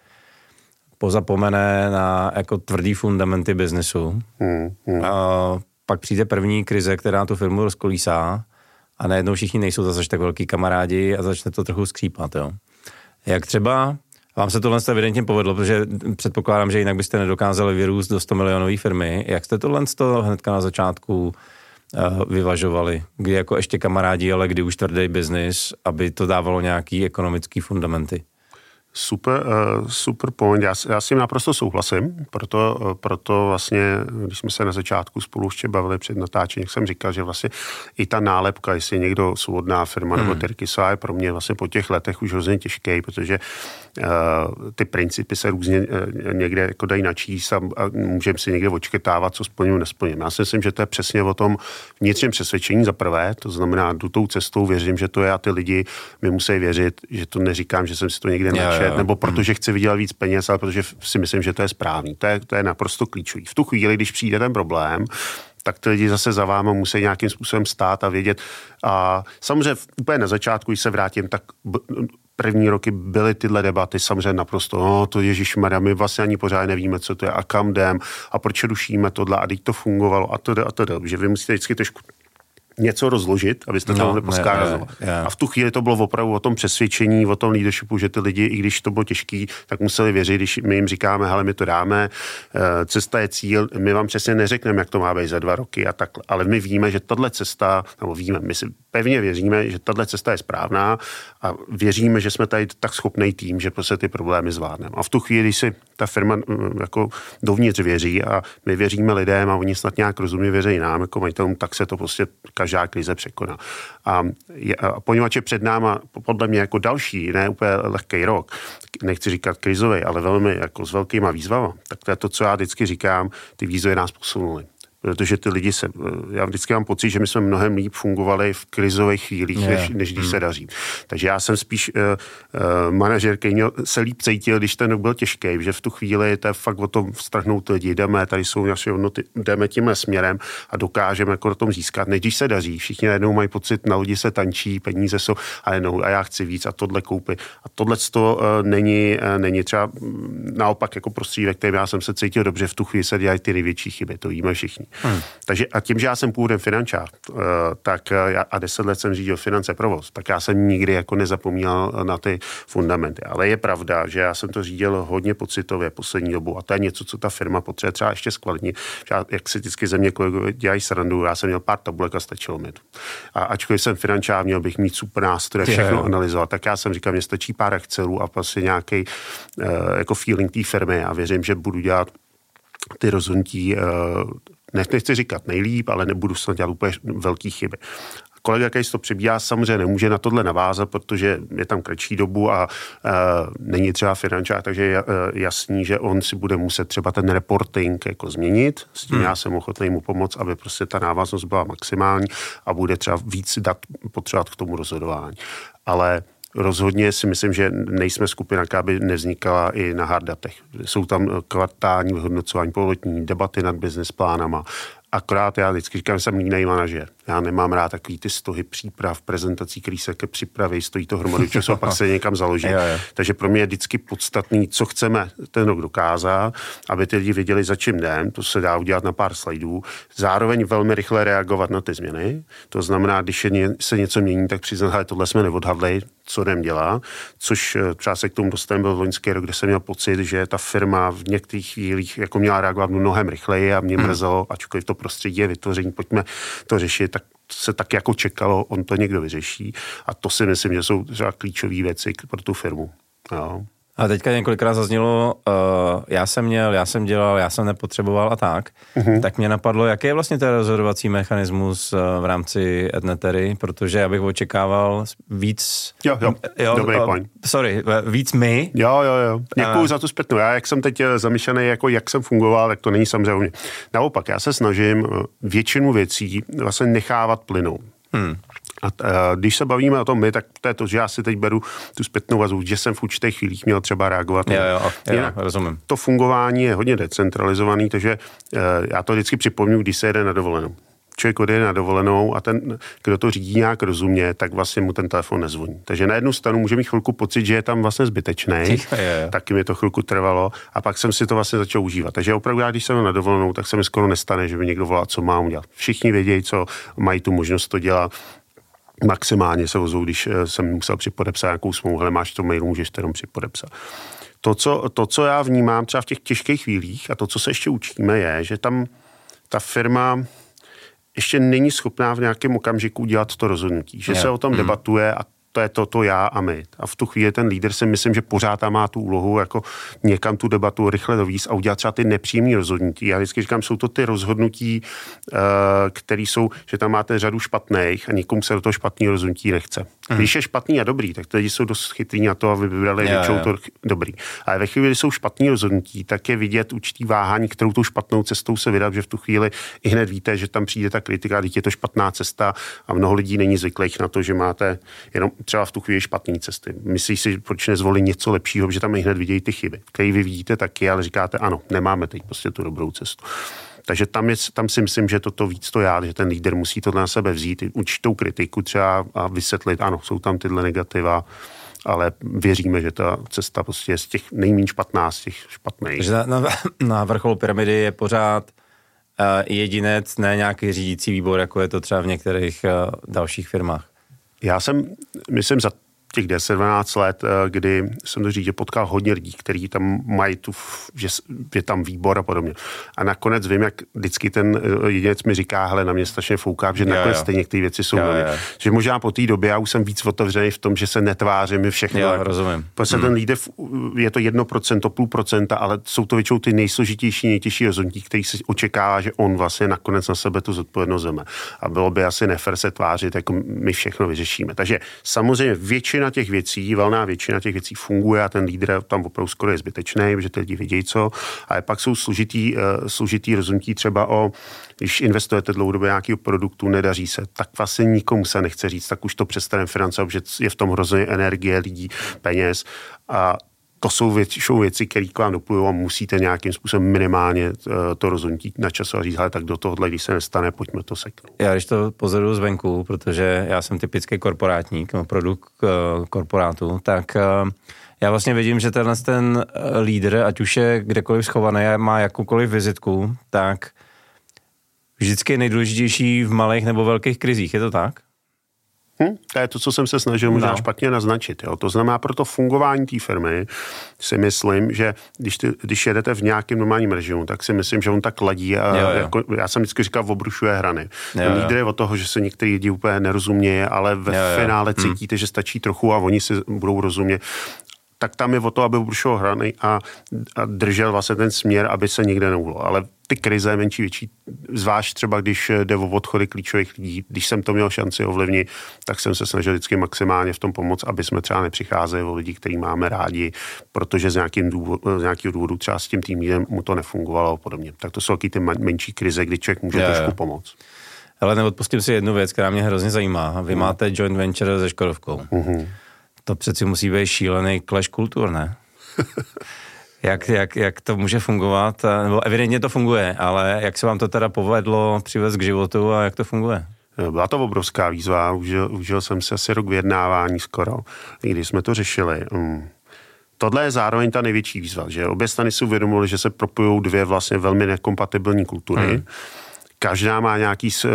pozapomene na jako tvrdý fundamenty biznesu. Hmm, hmm. A pak přijde první krize, která tu firmu rozkolísá a najednou všichni nejsou zase tak velký kamarádi a začne to trochu skřípat. Jo. Jak třeba vám se tohle evidentně povedlo, protože předpokládám, že jinak byste nedokázali vyrůst do 100 milionové firmy. Jak jste tohle hnedka na začátku uh, vyvažovali? Kdy jako ještě kamarádi, ale kdy už tvrdý biznis, aby to dávalo nějaký ekonomický fundamenty? Super, uh, super point. Já, já s tím naprosto souhlasím, proto, uh, proto vlastně, když jsme se na začátku spolu ještě bavili před natáčením, jsem říkal, že vlastně i ta nálepka, jestli je někdo svobodná firma hmm. nebo Tyrkisa, je pro mě vlastně po těch letech už hrozně těžký, protože uh, ty principy se různě uh, někde jako dají načíst a, a můžeme si někde očketávat, co splním, nesplním. Já si myslím, že to je přesně o tom vnitřním přesvědčení za prvé, to znamená, jdu tou cestou, věřím, že to je a ty lidi mi musí věřit, že to neříkám, že jsem si to někde jo, nebo protože chci vydělat víc peněz, ale protože si myslím, že to je správný. To je, to je naprosto klíčový. V tu chvíli, když přijde ten problém, tak ty lidi zase za váma musí nějakým způsobem stát a vědět. A samozřejmě úplně na začátku, když se vrátím, tak první roky byly tyhle debaty samozřejmě naprosto, no to Ježíš my vlastně ani pořád nevíme, co to je a kam jdem a proč rušíme tohle a teď to fungovalo a to a to, že vy musíte vždycky trošku něco rozložit, abyste to no, mohli. A v tu chvíli to bylo opravdu o tom přesvědčení, o tom leadershipu, že ty lidi, i když to bylo těžký, tak museli věřit, když my jim říkáme, hele, my to dáme, eh, cesta je cíl, my vám přesně neřekneme, jak to má být za dva roky a tak, ale my víme, že tahle cesta, nebo víme, my si pevně věříme, že tahle cesta je správná a věříme, že jsme tady tak schopný tým, že prostě ty problémy zvládneme. A v tu chvíli, když si ta firma mm, jako dovnitř věří a my věříme lidem a oni snad nějak rozumně věří nám, jako majitelům, tak se to prostě každá krize překoná. A, je, a poněvadž je před náma podle mě jako další, ne úplně lehký rok, nechci říkat krizový, ale velmi jako s velkýma výzvama, tak to je to, co já vždycky říkám, ty výzvy nás posunuly protože ty lidi se, já vždycky mám pocit, že my jsme mnohem líp fungovali v krizových chvílích, yeah. než, než když mm. se daří. Takže já jsem spíš uh, uh, manažer, který měl, se líp cítil, když ten byl těžký, že v tu chvíli to je fakt o tom strhnout lidi, jdeme, tady jsou naše hodnoty, jdeme tímhle směrem a dokážeme jako o tom získat, než když se daří. Všichni najednou mají pocit, na lidi se tančí, peníze jsou, a jednou, a já chci víc a tohle koupit. A tohle to uh, není, uh, není třeba mm, naopak jako prostředí, ve kterém já jsem se cítil dobře, v tu chvíli se dělají ty největší chyby, to víme všichni. Hmm. Takže a tím, že já jsem původem finančák, eh, tak eh, já, a deset let jsem řídil finance provoz, tak já jsem nikdy jako nezapomněl na ty fundamenty. Ale je pravda, že já jsem to řídil hodně pocitově poslední dobu a to je něco, co ta firma potřebuje třeba ještě zkvalitnit. Jak si vždycky země kolegové dělají srandu, já jsem měl pár tabulek a stačilo mi to. A ačkoliv jsem finančák, měl bych mít super nástroje, všechno analyzovat, tak já jsem říkal, mě stačí pár Excelů a prostě nějaký uh, jako feeling té firmy a věřím, že budu dělat ty rozhodnutí nechci říkat nejlíp, ale nebudu snad dělat úplně velký chyby. Kolega, který to přebíhá, samozřejmě nemůže na tohle navázat, protože je tam kratší dobu a e, není třeba finančák, takže je e, jasný, že on si bude muset třeba ten reporting jako změnit. S tím hmm. já jsem ochotný mu pomoct, aby prostě ta návaznost byla maximální a bude třeba víc dat potřebovat k tomu rozhodování. Ale Rozhodně si myslím, že nejsme skupina, která by nevznikala i na hard datech. Jsou tam kvartální vyhodnocování, poletní debaty nad business plánama, Akorát já vždycky říkám, že jsem jiný manažer. Já nemám rád takový ty stohy příprav, prezentací, který se ke připraví, stojí to hromady času a pak se někam založí. [LAUGHS] jo, jo. Takže pro mě je vždycky podstatný, co chceme ten rok dokázat, aby ty lidi věděli, za čím jdem. To se dá udělat na pár slajdů. Zároveň velmi rychle reagovat na ty změny. To znamená, když se něco mění, tak přiznat, že tohle jsme neodhadli, co jdem dělá, což eh, třeba se k tomu dostaneme byl loňský rok, kde jsem měl pocit, že ta firma v některých chvílích jako měla reagovat mnohem rychleji a mě hmm. mrzelo, ačkoliv to prostředí je vytvoření, pojďme to řešit, se tak jako čekalo, on to někdo vyřeší. A to si myslím, že jsou třeba klíčové věci pro tu firmu. Jo. A teďka několikrát zaznělo, uh, já jsem měl, já jsem dělal, já jsem nepotřeboval a tak. Uh-huh. Tak mě napadlo, jaký je vlastně ten rozhodovací mechanismus uh, v rámci Etnetery, protože já bych očekával víc... Jo, jo, jo dobrý uh, point. Sorry, víc my. Jo, jo, jo. Děkuji uh, za tu zpětnu. Já, jak jsem teď zamýšlený, jako jak jsem fungoval, tak to není samozřejmě. Naopak, já se snažím většinu věcí vlastně nechávat plynout. Hmm. A, když se bavíme o tom my, tak to je to, že já si teď beru tu zpětnou vazbu, že jsem v určitých chvílích měl třeba reagovat. Jo, jo, jo, jo rozumím. To fungování je hodně decentralizovaný, takže uh, já to vždycky připomínám, když se jede na dovolenou člověk odjede na dovolenou a ten, kdo to řídí nějak rozumně, tak vlastně mu ten telefon nezvoní. Takže na jednu stranu může mít chvilku pocit, že je tam vlastně zbytečný, taky mi to chvilku trvalo a pak jsem si to vlastně začal užívat. Takže opravdu já, když jsem na dovolenou, tak se mi skoro nestane, že by někdo volal, co mám udělat. Všichni vědějí, co mají tu možnost to dělat maximálně se ozvou, když eh, jsem musel připodepsat nějakou smlouvu, ale máš to mailu, můžeš to jenom připodepsat. To co, to, co já vnímám třeba v těch těžkých chvílích a to, co se ještě učíme, je, že tam ta firma ještě není schopná v nějakém okamžiku dělat to rozhodnutí. Že je. se o tom hmm. debatuje a to je to, to já a my. A v tu chvíli ten líder si myslím, že pořád tam má tu úlohu jako někam tu debatu rychle dovíz a udělat třeba ty nepříjemné rozhodnutí. Já vždycky říkám, jsou to ty rozhodnutí, uh, které jsou, že tam máte řadu špatných a nikomu se do toho špatného rozhodnutí nechce. Hmm. Když je špatný a dobrý, tak lidi jsou dost chytrý na to, aby vybrali většinou to dobrý. Ale ve chvíli, kdy jsou špatný rozhodnutí, tak je vidět určitý váhání, kterou tou špatnou cestou se vydat, že v tu chvíli i hned víte, že tam přijde ta kritika, teď je to špatná cesta a mnoho lidí není zvyklých na to, že máte jenom třeba v tu chvíli špatné cesty. Myslí si, proč nezvolí něco lepšího, že tam i hned vidějí ty chyby, které vy vidíte taky, ale říkáte, ano, nemáme teď prostě tu dobrou cestu. Takže tam, je, tam si myslím, že toto víc to já, že ten líder musí to na sebe vzít, určitou kritiku třeba a vysvětlit, ano, jsou tam tyhle negativa, ale věříme, že ta cesta prostě je z těch nejméně špatná, z těch špatných. Takže na, na, na vrcholu pyramidy je pořád uh, jedinec, ne nějaký řídící výbor, jako je to třeba v některých uh, dalších firmách. Já jsem, myslím, za těch 10-12 let, eh, kdy jsem to říct, že potkal hodně lidí, kteří tam mají tu, že je tam výbor a podobně. A nakonec vím, jak vždycky ten eh, jedinec mi říká, hele, na mě strašně fouká, že nakonec jo, jo. stejně ty věci jsou jo, jo. Že možná po té době já už jsem víc otevřený v tom, že se netvářím všechno. Jo, rozumím. Protože hmm. ten líder je to jedno procento, půl procenta, ale jsou to většinou ty nejsložitější, nejtěžší rozhodnutí, který se očekává, že on vlastně nakonec na sebe tu zodpovědnost zeme. A bylo by asi nefer se tvářit, jako my všechno vyřešíme. Takže samozřejmě většina většina těch věcí, valná většina těch věcí funguje a ten lídr tam opravdu skoro je zbytečný, protože ty lidi vědějí co. A pak jsou složitý, uh, složitý rozhodnutí třeba o, když investujete dlouhodobě nějakého produktu, nedaří se, tak vlastně nikomu se nechce říct, tak už to přestane financovat, protože je v tom hrozně energie lidí, peněz. A to jsou většinou věci, které k vám doplují a musíte nějakým způsobem minimálně uh, to rozhodnutí na čas a říct, ale tak do tohohle, když se nestane, pojďme to seknout. Já když to pozoruju zvenku, protože já jsem typický korporátník, produkt uh, korporátu, tak uh, já vlastně vidím, že tenhle ten lídr, ať už je kdekoliv schovaný a má jakoukoliv vizitku, tak vždycky je nejdůležitější v malých nebo velkých krizích, je to tak? Hm? To je to, co jsem se snažil možná no. špatně naznačit. Jo? To znamená, pro to fungování té firmy si myslím, že když, ty, když jedete v nějakém normálním režimu, tak si myslím, že on tak ladí. A jo, jo. Jako, já jsem vždycky říkal, obrušuje hrany. Jo, jo. Jde o toho, že se některý lidi úplně nerozumějí, ale ve jo, jo. finále hm. cítíte, hmm. že stačí trochu a oni si budou rozumět tak tam je o to, aby obrušil hrany a, a držel vlastně ten směr, aby se nikde neuhlo. Ale ty krize menší, větší, zvlášť třeba když jde o odchody klíčových lidí, když jsem to měl šanci ovlivnit, tak jsem se snažil vždycky maximálně v tom pomoct, aby jsme třeba nepřicházeli o lidi, který máme rádi, protože z, nějakým důvod, z nějakého důvodu třeba s tím týmem mu to nefungovalo a podobně. Tak to jsou taky ty menší krize, kdy člověk může je, trošku pomoct. Ale neodpustím si jednu věc, která mě hrozně zajímá. Vy mm. máte joint venture se Škodovkou. Mm-hmm. To přeci musí být šílený clash kultur, ne? [LAUGHS] jak, jak, jak to může fungovat, nebo evidentně to funguje, ale jak se vám to teda povedlo přivést k životu a jak to funguje? Byla to obrovská výzva, užil, užil jsem si asi rok vyjednávání skoro, když jsme to řešili. Mm. Tohle je zároveň ta největší výzva, že obě strany si uvědomily, že se propojují dvě vlastně velmi nekompatibilní kultury. Hmm každá má nějaký, eh,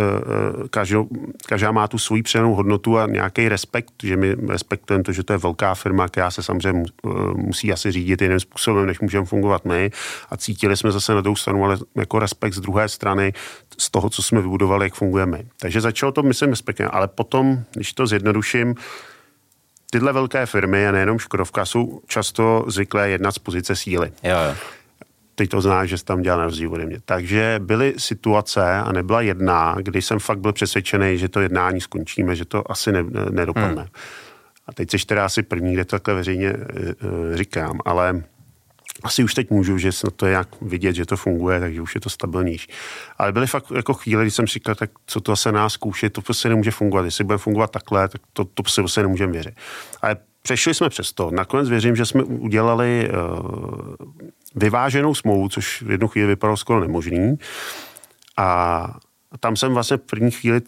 každou, každá má tu svoji přenou hodnotu a nějaký respekt, že my respektujeme to, že to je velká firma, která se samozřejmě eh, musí asi řídit jiným způsobem, než můžeme fungovat my a cítili jsme zase na druhou stranu, ale jako respekt z druhé strany z toho, co jsme vybudovali, jak fungujeme. Takže začalo to, myslím, respektně, ale potom, když to zjednoduším, tyhle velké firmy a nejenom Škodovka jsou často zvyklé jednat z pozice síly. Jo, jo teď to znáš, že jsi tam dělal na rozdíl ode mě. Takže byly situace a nebyla jedna, kdy jsem fakt byl přesvědčený, že to jednání skončíme, že to asi ne, nedopadne. Hmm. A teď jsi teda asi první, kde to takhle veřejně e, e, říkám, ale asi už teď můžu, že snad to je jak vidět, že to funguje, takže už je to stabilnější. Ale byly fakt jako chvíle, kdy jsem říkal, tak co to se nás zkoušet, to prostě nemůže fungovat. Jestli bude fungovat takhle, tak to, to prostě nemůžeme věřit. Ale přešli jsme přes to. Nakonec věřím, že jsme udělali uh, vyváženou smlouvu, což v jednu chvíli vypadalo skoro nemožný. A tam jsem vlastně v první chvíli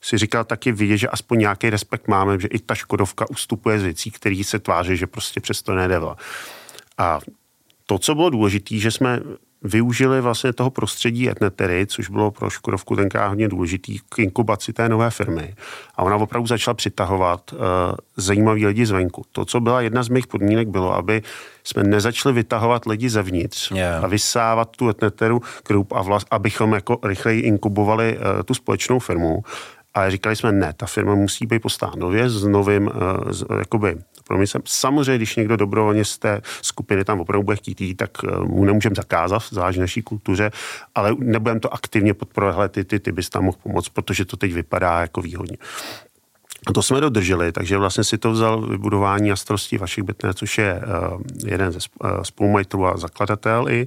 si říkal taky vidět, že aspoň nějaký respekt máme, že i ta Škodovka ustupuje z věcí, které se tváří, že prostě přesto nejde. A to, co bylo důležité, že jsme využili vlastně toho prostředí Etnetery, což bylo pro Škodovku tenkrát hodně důležitý k inkubaci té nové firmy. A ona opravdu začala přitahovat uh, zajímavý lidi zvenku. To, co byla jedna z mých podmínek, bylo, aby jsme nezačali vytahovat lidi zevnitř yeah. a vysávat tu Etneteru group a vlast, abychom jako rychleji inkubovali uh, tu společnou firmu, ale říkali jsme ne, ta firma musí být postavena nově s novým, s, jakoby, promyslem. Samozřejmě, když někdo dobrovolně z té skupiny tam opravdu bude chtít jít, tak mu nemůžeme zakázat, záleží naší kultuře, ale nebudeme to aktivně podporovat, ty, ty, ty bys tam mohl pomoct, protože to teď vypadá jako výhodně. A to jsme dodrželi, takže vlastně si to vzal vybudování a starosti Vašek Bitner, což je uh, jeden ze spolumajitelů a zakladatel i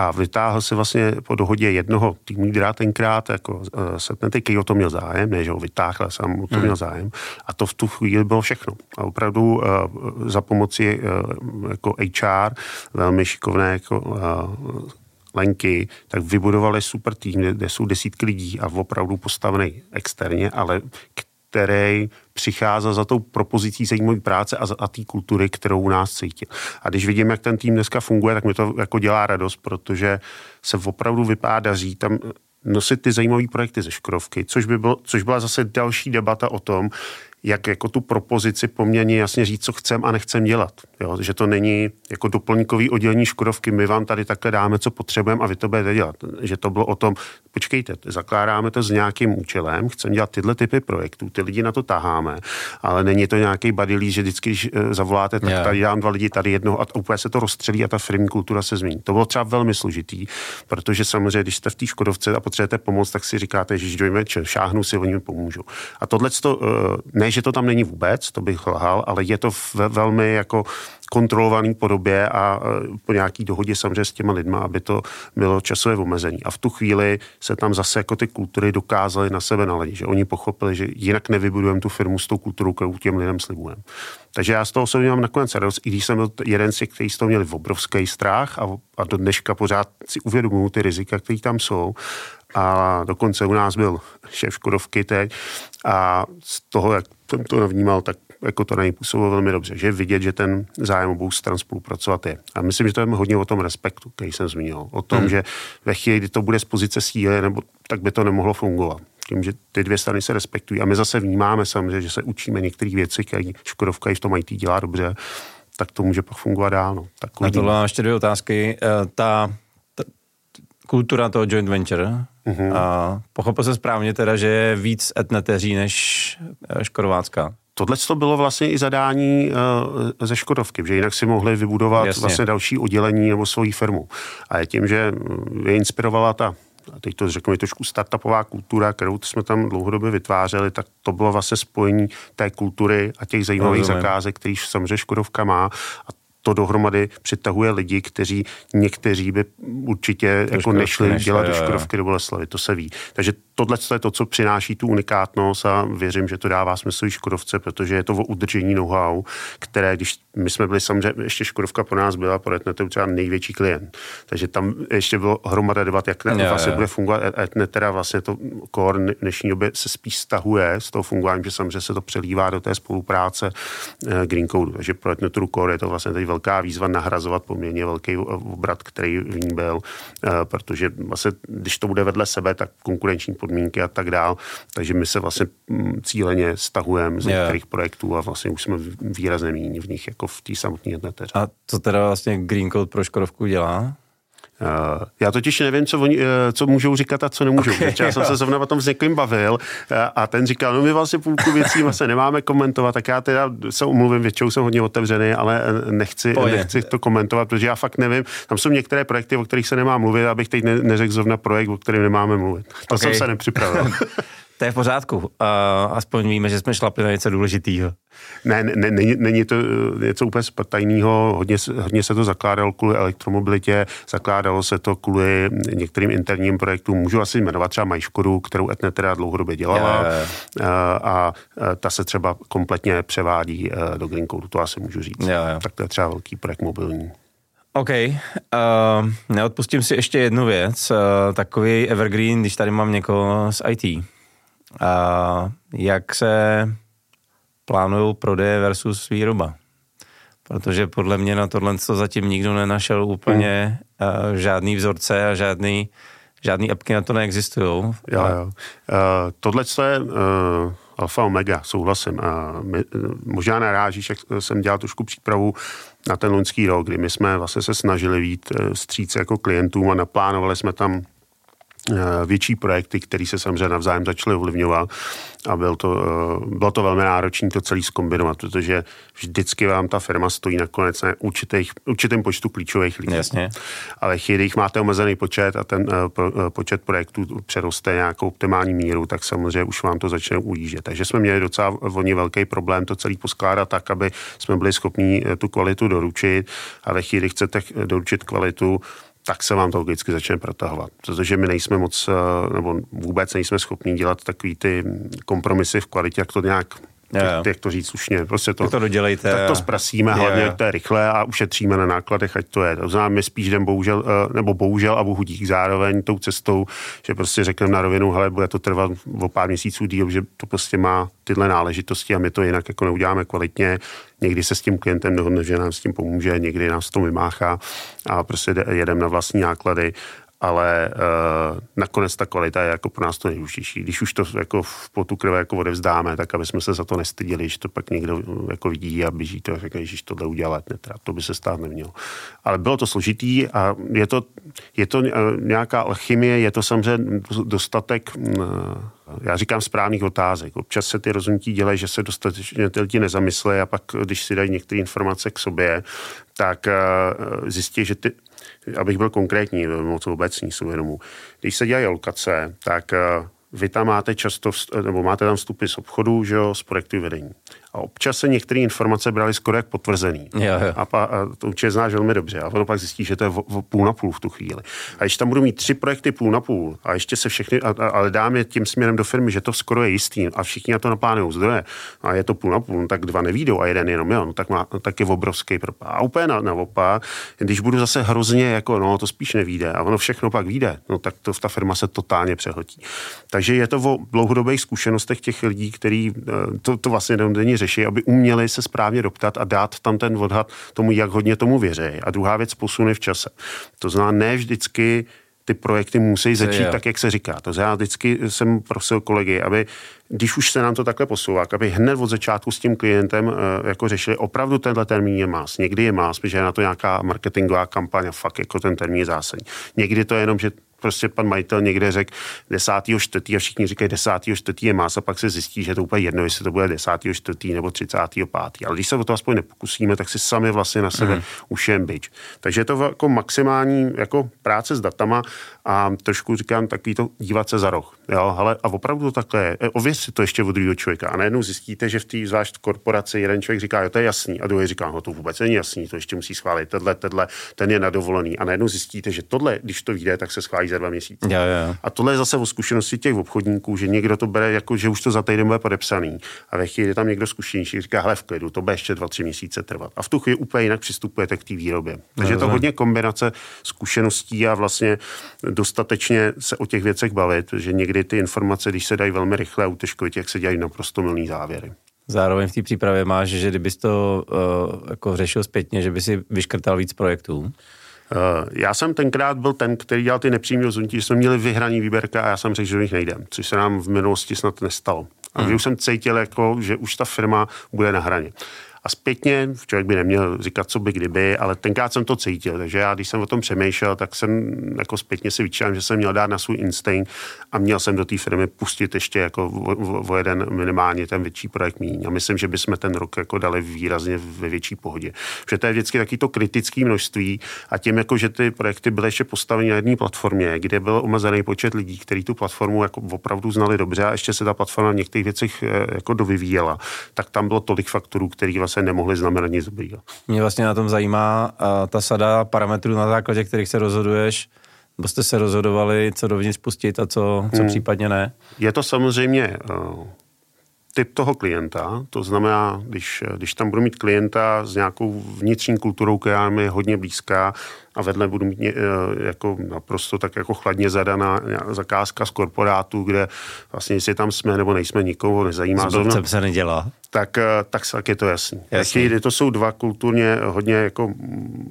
a vytáhl si vlastně po dohodě jednoho týmu lídra tenkrát, jako uh, Setnety, který o to měl zájem, ne, že ho vytáhl, ale sám o to hmm. měl zájem. A to v tu chvíli bylo všechno. A opravdu uh, za pomoci uh, jako HR, velmi šikovné jako uh, Lenky, tak vybudovali super tým, kde, jsou desítky lidí a opravdu postavený externě, ale který přicházel za tou propozicí zajímavé práce a, a té kultury, kterou u nás cítí. A když vidím, jak ten tým dneska funguje, tak mi to jako dělá radost, protože se opravdu vypadá daří tam nosit ty zajímavé projekty ze Škodovky, což, by bylo, což byla zase další debata o tom, jak jako tu propozici poměrně jasně říct, co chcem a nechcem dělat. Jo? Že to není jako doplňkový oddělení Škodovky, my vám tady takhle dáme, co potřebujeme a vy to budete dělat. Že to bylo o tom, počkejte, zakládáme to s nějakým účelem, chceme dělat tyhle typy projektů, ty lidi na to taháme, ale není to nějaký badilí, že vždycky, když eh, zavoláte, tak tady dám dva lidi, tady jednoho a úplně se to rozstřelí a ta firmní kultura se změní. To bylo třeba velmi složitý, protože samozřejmě, když jste v té Škodovce a potřebujete pomoc, tak si říkáte, že dojme, šáhnu si, oni mi pomůžou. A tohle to, eh, že to tam není vůbec, to bych lhal, ale je to ve velmi jako kontrolovaný podobě a e, po nějaký dohodě samozřejmě s těma lidma, aby to bylo časové omezení. A v tu chvíli se tam zase jako ty kultury dokázaly na sebe naladit, že oni pochopili, že jinak nevybudujeme tu firmu s tou kulturou, kterou těm lidem slibujeme. Takže já z toho osobně mám nakonec radost, i když jsem byl jeden z těch, kteří z toho měli obrovský strach a, a do dneška pořád si uvědomují ty rizika, které tam jsou. A dokonce u nás byl šéf Škodovky teď a z toho, jak jsem to navnímal, tak jako to na něj působilo velmi dobře, že vidět, že ten zájem obou stran spolupracovat je. A myslím, že to je hodně o tom respektu, který jsem zmínil. O tom, hmm. že ve chvíli, kdy to bude z pozice síly, nebo tak by to nemohlo fungovat. Tím, že ty dvě strany se respektují. A my zase vnímáme samozřejmě, že se učíme některé věci, které Škodovka i v tom IT dělá dobře, tak to může pak fungovat dál. No. Tak a tohle mám ještě dvě otázky. Eh, ta, ta kultura toho joint venture, uh-huh. a pochopil se správně teda, že je víc etneteří než eh, škodovácká. Tohle to bylo vlastně i zadání uh, ze Škodovky, že jinak si mohli vybudovat Jasně. vlastně další oddělení nebo svoji firmu. A je tím, že je inspirovala ta a teď to řeknu, je trošku startupová kultura, kterou jsme tam dlouhodobě vytvářeli, tak to bylo vlastně spojení té kultury a těch zajímavých Rozumím. zakázek, který samozřejmě Škodovka má. A to dohromady přitahuje lidi, kteří někteří by určitě jako nešli nešli dělat do Škodovky do Boleslavy, to se ví. Takže tohle je to, co přináší tu unikátnost a věřím, že to dává smysl i Škodovce, protože je to o udržení know-how, které, když my jsme byli samozřejmě, ještě Škodovka po nás byla, pro Etnetu třeba největší klient. Takže tam ještě bylo hromada debat, jak ne, vlastně bude fungovat Etnet, teda vlastně to core dnešní době se spíš stahuje z toho fungování, že samozřejmě se to přelívá do té spolupráce eh, Green Code. Takže pro Etnetu core je to vlastně teď velká výzva nahrazovat poměrně velký obrat, který v ní byl, eh, protože vlastně, když to bude vedle sebe, tak konkurenční podmínky a tak dál. Takže my se vlastně mm, cíleně stahujeme z některých yeah. projektů a vlastně už jsme výrazně méně v nich jako v té samotné jedneteře. A co teda vlastně Green Code pro Škodovku dělá? Já totiž nevím, co, oni, uh, co můžou říkat a co nemůžou. Okay, já jsem se zrovna o tom s někým bavil uh, a ten říkal, no my vlastně půlku věcí [LAUGHS] vlastně nemáme komentovat, tak já teda se umluvím, většinou jsem hodně otevřený, ale nechci, nechci to komentovat, protože já fakt nevím. Tam jsou některé projekty, o kterých se nemá mluvit, abych teď ne, neřekl zrovna projekt, o kterém nemáme mluvit. To okay. jsem se nepřipravil. [LAUGHS] to je v pořádku. Uh, aspoň víme, že jsme šlapli na něco důležitého. Ne, ne, není, není to eh, něco úplně tajného. Hodně, hodně se to zakládalo kvůli elektromobilitě, zakládalo se to kvůli některým interním projektům. Můžu asi jmenovat třeba Majškodu, kterou Etnet teda dlouhodobě dělala je, je. Eh, a, a ta se třeba kompletně převádí do Green Code, to asi můžu říct. Je, je. Tak to je třeba velký projekt mobilní. OK. Uh, neodpustím si ještě jednu věc. Uh, takový evergreen, když tady mám někoho z IT a jak se plánují prodeje versus výroba. Protože podle mě na tohle to zatím nikdo nenašel úplně hmm. žádný vzorce a žádný, žádný apky na to neexistují. Jo, jo. Uh, tohle je uh, alfa omega, souhlasím. Uh, my, možná narážíš, jak jsem dělal trošku přípravu na ten loňský rok, kdy my jsme vlastně se snažili vít uh, stříc jako klientům a naplánovali jsme tam větší projekty, které se samozřejmě navzájem začaly ovlivňovat a byl to, eh, bylo to velmi náročné to celý zkombinovat, protože vždycky vám ta firma stojí nakonec na určitých, určitém počtu klíčových lidí. Jasně. Ale chvíli, když máte omezený počet a ten uh, počet projektů přeroste nějakou optimální míru, tak samozřejmě už vám to začne ujíždět. Takže jsme měli docela oni velký problém to celý poskládat tak, aby jsme byli schopni tu kvalitu doručit a ve chvíli chcete doručit kvalitu, tak se vám to logicky začne protahovat. Protože my nejsme moc, eh, nebo vůbec nejsme schopni dělat takový ty kompromisy v kvalitě, jak to nějak Jo. jak to říct slušně, prostě to, Tak to dodělejte tak to zprasíme, hlavně jo. to je rychle a ušetříme na nákladech, ať to je. To znamená, my spíš jdem bohužel, eh, nebo bohužel a bohu dík zároveň tou cestou, že prostě řekneme na rovinu, hele, bude to trvat o pár měsíců díl, že to prostě má tyhle náležitosti a my to jinak jako neuděláme kvalitně. Někdy se s tím klientem dohodne, že nám s tím pomůže, někdy nás to vymáchá a prostě jedeme na vlastní náklady ale uh, nakonec ta kvalita je jako pro nás to nejdůležitější. Když už to jako v potu krve jako odevzdáme, tak aby jsme se za to nestydili, že to pak někdo eh, jako vidí a běží to a řekne, že tohle udělat netrá. To by se stát nemělo. Ale bylo to složitý a je to, je to eh, nějaká alchymie, je to samozřejmě dostatek mm, já říkám správných otázek. Občas se ty rozhodnutí dělají, že se dostatečně ty lidi nezamyslejí a pak, když si dají některé informace k sobě, tak zjistí, že ty, abych byl konkrétní, moc obecní si. Když se dělají lokace, tak eh, vy tam máte často, nebo máte tam vstupy z obchodu, že jo, z projektu vedení. A občas se některé informace brali skoro jak potvrzený. Jo, jo. A, pa, a to určitě znáš velmi dobře. A ono pak zjistí, že to je o, o půl na půl v tu chvíli. A když tam budu mít tři projekty půl na půl a ještě se všechny, a, a, ale dám je tím směrem do firmy, že to skoro je jistý a všichni na to naplánují zdroje a je to půl na půl, no, tak dva nevídou a jeden jenom jo, no, tak, má, no, tak je obrovský propad. A úplně na, naopak, když budu zase hrozně jako, no to spíš nevíde a ono všechno pak vyjde, no tak to ta firma se totálně přehltí. Takže je to o dlouhodobých zkušenostech těch lidí, kteří eh, to, to vlastně denně řeší, aby uměli se správně doptat a dát tam ten odhad tomu, jak hodně tomu věří. A druhá věc posuny v čase. To znamená, ne vždycky ty projekty musí začít tak, jak se říká. To znamená, vždycky jsem prosil kolegy, aby když už se nám to takhle posouvá, aby hned od začátku s tím klientem eh, jako řešili, opravdu tenhle termín je más. Někdy je más, protože je na to nějaká marketingová kampaň a fakt jako ten termín je zásadní. Někdy to je jenom, že prostě pan majitel někde řekl 10. čtvrtý a všichni říkají 10. čtvrtý je más a pak se zjistí, že to úplně jedno, jestli to bude 10. čtvrtý nebo 35. Ale když se o to aspoň nepokusíme, tak si sami vlastně na sebe mm. ušijeme bič. Takže je to jako maximální jako práce s datama a trošku říkám takový to dívat se za roh. Jo, ale a opravdu to takhle je. E, Ověř si to ještě od druhého člověka. A najednou zjistíte, že v té zvlášť korporaci jeden člověk říká, jo, to je jasný, a druhý říká, no to vůbec není jasný, to ještě musí schválit, tenhle, tenhle, ten je na dovolený. A najednou zjistíte, že tohle, když to vyjde, tak se schválí za dva měsíce. Jo, jo. A tohle je zase o zkušenosti těch obchodníků, že někdo to bere jako, že už to za týden bude podepsaný. A ve chvíli je tam někdo zkušenější, říká, hele, v klidu, to bude ještě dva, tři měsíce trvat. A v tu chvíli úplně jinak přistupujete k té výrobě. Takže je to hodně kombinace zkušeností a vlastně dostatečně se o těch věcech bavit, že někdy ty informace, když se dají velmi rychle a uteškovitě, jak se dělají naprosto milný závěry. Zároveň v té přípravě máš, že kdybys to uh, jako řešil zpětně, že by si vyškrtal víc projektů. Eh, Já jsem tenkrát byl ten, který dělal ty nepřímé rozhodnutí, že jsme měli vyhraný výběrka a já jsem řekl, že do nich nejdem, což se nám v minulosti snad nestalo. A hmm. už jsem cítil, jako, že už ta firma bude na hraně. A zpětně, člověk by neměl říkat, co by kdyby, ale tenkrát jsem to cítil. Takže já, když jsem o tom přemýšlel, tak jsem jako zpětně si vyčítám, že jsem měl dát na svůj instinkt a měl jsem do té firmy pustit ještě jako o, jeden minimálně ten větší projekt míň. A myslím, že bychom ten rok jako dali výrazně ve větší pohodě. Protože to je vždycky taky to kritické množství a tím, jako, že ty projekty byly ještě postaveny na jedné platformě, kde byl omezený počet lidí, kteří tu platformu jako opravdu znali dobře a ještě se ta platforma v některých věcech eh, jako dovyvíjela, tak tam bylo tolik faktorů, který vlastně nemohli znamenat nic dobrýho. Mě vlastně na tom zajímá uh, ta sada parametrů, na základě kterých se rozhoduješ, nebo jste se rozhodovali, co dovnitř pustit a co, co hmm. případně ne? Je to samozřejmě uh, typ toho klienta, to znamená, když, když tam budu mít klienta s nějakou vnitřní kulturou, která mi je hodně blízká a vedle budu mít ně, jako naprosto tak jako chladně zadaná zakázka z korporátu, kde vlastně jestli tam jsme nebo nejsme, nikoho nezajímá. S se nedělá. Tak, eh, tak, tak je to jasný. jasný. To jsou dva kulturně hodně jako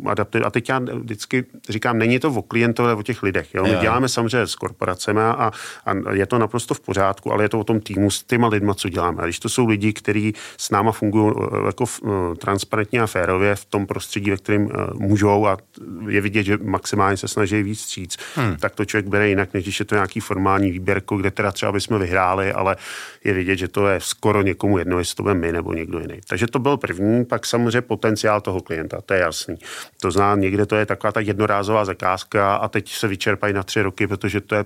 adapty. A teď já vždycky říkám, není to o klientovi, o těch lidech. Jo? My jo. děláme samozřejmě s korporacemi a, a je to naprosto v pořádku, ale je to o tom týmu s těma lidma, co děláme. A když to jsou lidi, kteří s náma fungují eh, jako eh, transparentně a férově v tom prostředí, ve kterém můžou a je vidět, že maximálně se snaží víc stříc, hmm. tak to člověk bere jinak, než když je to nějaký formální výběrko, kde teda třeba bychom vyhráli, ale je vidět, že to je skoro někomu jedno, jestli to bude my nebo někdo jiný. Takže to byl první, pak samozřejmě potenciál toho klienta, to je jasný. To zná, někde to je taková ta jednorázová zakázka a teď se vyčerpají na tři roky, protože to je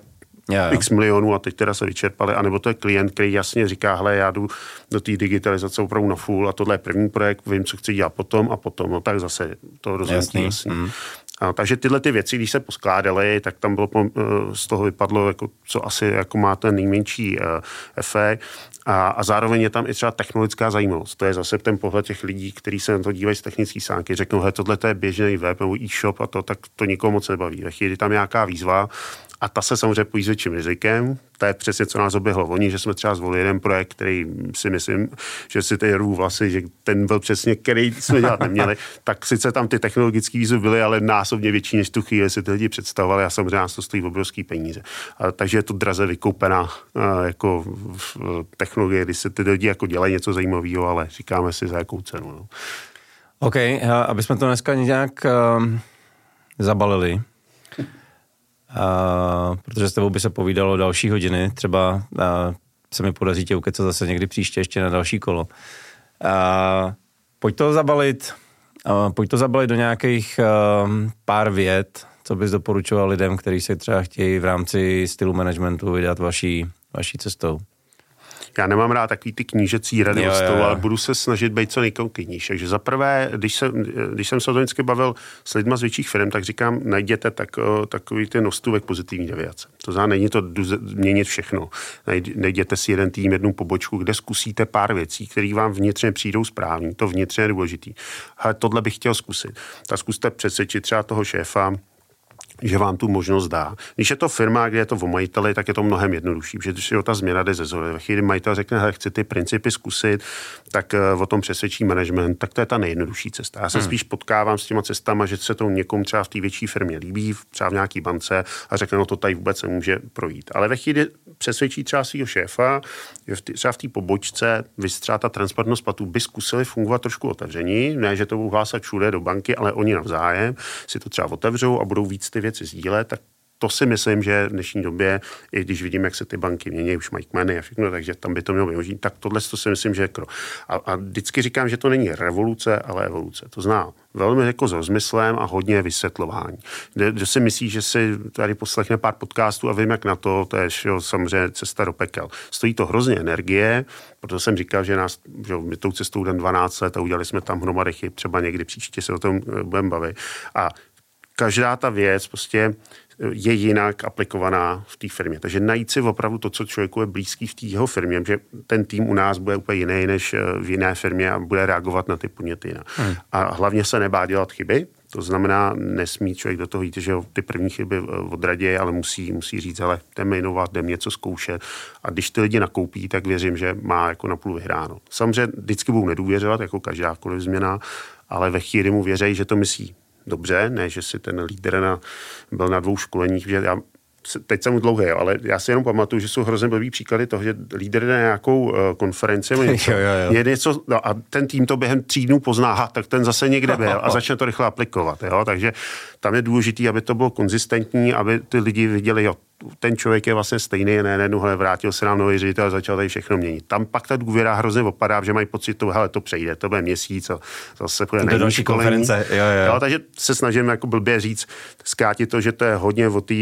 yeah. x milionů a teď teda se vyčerpali, anebo to je klient, který jasně říká, hele, já jdu do té digitalizace opravdu na full a tohle je první projekt, vím, co chci dělat potom a potom, no tak zase to rozhodnutí jasný. Mm. A, takže tyhle ty věci, když se poskládaly, tak tam bylo, eh, z toho vypadlo, jako, co asi jako má ten nejmenší uh, efekt. A, a zároveň je tam i třeba technologická zajímavost. To je zase ten pohled těch lidí, kteří se na to dívají z technické sánky. Řeknou, že tohle je běžný web nebo e-shop a to, tak to nikomu moc nebaví. Ve chvíli tam nějaká výzva a ta se samozřejmě pojí s větším rizikem. To je přesně, co nás oběhlo oni, že jsme třeba zvolili jeden projekt, který si myslím, že si ty rů vlasy, že ten byl přesně, který jsme dělat neměli. [LAUGHS] tak sice tam ty technologické výzvy byly, ale násobně větší, než tu chvíli si ty lidi představovali a samozřejmě nás to stojí obrovský peníze. A, takže je to draze vykoupená a, jako v, technologie, kdy se ty lidi jako dělají něco zajímavého, ale říkáme si za jakou cenu. No. OK, aby jsme to dneska nějak um, zabalili, Uh, protože s tebou by se povídalo další hodiny, třeba uh, se mi podaří tě ukecat zase někdy příště ještě na další kolo. Uh, pojď to zabalit, uh, pojď to zabalit do nějakých uh, pár vět, co bys doporučoval lidem, kteří se třeba chtějí v rámci stylu managementu vydat vaší, vaší cestou. Já nemám rád takový ty knížecí rady od stolu, ale budu se snažit být co nejkonkrétnější. Takže za prvé, když, se, když jsem se o to vždycky bavil s lidmi z větších firm, tak říkám, najděte tak, takový ten nostůvek pozitivní deviace. To znamená, není to měnit všechno. Najděte si jeden tým, jednu pobočku, kde zkusíte pár věcí, které vám vnitřně přijdou správný. To vnitřně je důležitý. Ale tohle bych chtěl zkusit. Tak zkuste přesvědčit třeba toho šéfa, že vám tu možnost dá. Když je to firma, kde je to o majiteli, tak je to mnohem jednodušší, protože když je ta změna jde ze zóny. Ve chvíli majitel řekne, že chci ty principy zkusit, tak eh, o tom přesvědčí management, tak to je ta nejjednodušší cesta. Já se hmm. spíš potkávám s těma cestama, že se to někomu třeba v té větší firmě líbí, třeba v nějaký bance a řekne, no to tady vůbec nemůže projít. Ale ve chvíli přesvědčí třeba svého šéfa, že v tý, třeba v té pobočce vystřát ta transparentnost platů by zkusili fungovat trošku otevření, ne, že to budou hlásat všude do banky, ale oni navzájem si to třeba otevřou a budou víc ty věci sdílet, tak to si myslím, že v dnešní době, i když vidím, jak se ty banky mění, už mají kmeny a všechno, takže tam by to mělo využít, tak tohle to si myslím, že je kro. A, a vždycky říkám, že to není revoluce, ale evoluce. To zná velmi jako s rozmyslem a hodně vysvětlování. Kde, kde si myslí, že si tady poslechne pár podcastů a vím, jak na to, to je jo, samozřejmě cesta do pekel. Stojí to hrozně energie, proto jsem říkal, že nás, že my tou cestou jdem 12 let a udělali jsme tam hromady chyb, třeba někdy příště se o tom eh, budeme bavit. A každá ta věc prostě je jinak aplikovaná v té firmě. Takže najít si opravdu to, co člověku je blízký v té jeho firmě, že ten tým u nás bude úplně jiný než eh, v jiné firmě a bude reagovat na ty podněty jinak. Hmm. A hlavně se nebá dělat chyby, to znamená, nesmí člověk do toho jít, že ty první chyby eh, odradě, ale musí, musí říct, ale jdeme jmenovat, jdeme něco zkoušet. A když ty lidi nakoupí, tak věřím, že má jako na půl vyhráno. Samozřejmě vždycky budou nedůvěřovat, jako každákoliv změna, ale ve chvíli mu věří, že to myslí dobře, ne, že si ten lídr na, byl na dvou školeních, že já teď jsem dlouhý, ale já si jenom pamatuju, že jsou hrozně blbý příklady toho, že lídr jde na nějakou uh, konferenci [LAUGHS] něco, jo, jo, jo. je něco, no a ten tým to během tří dnů pozná, tak ten zase někde byl a [LAUGHS] začne to rychle aplikovat. Jo? Takže tam je důležité, aby to bylo konzistentní, aby ty lidi viděli, jo, ten člověk je vlastně stejný, ne, ne, no, vrátil se nám nový ředitel a začal tady všechno měnit. Tam pak ta důvěra hrozně opadá, že mají pocit, to, hele, to přejde, to bude měsíc a zase bude na další konference. Jo, jo. Jo, takže se snažím jako blbě říct, zkrátit to, že to je hodně o té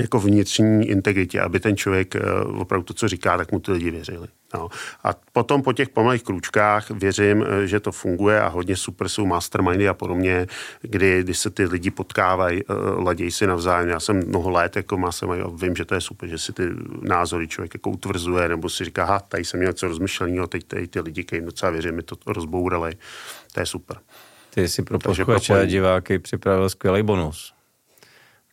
jako vnitřní integritě, aby ten člověk eh, opravdu to, co říká, tak mu ty lidi věřili. No. A potom po těch pomalých krůčkách věřím, eh, že to funguje a hodně super jsou mastermindy a podobně, kdy, kdy se ty lidi potkávají, eh, ladějí si navzájem. Já jsem mnoho let jako mastermind a vím, že to je super, že si ty názory člověk jako utvrzuje nebo si říká, ha, tady jsem měl něco rozmyšleného, teď tady ty lidi, kterým docela věřím, mi to rozbourali. To je super. Ty jsi pro posluchače a diváky připravil skvělý bonus.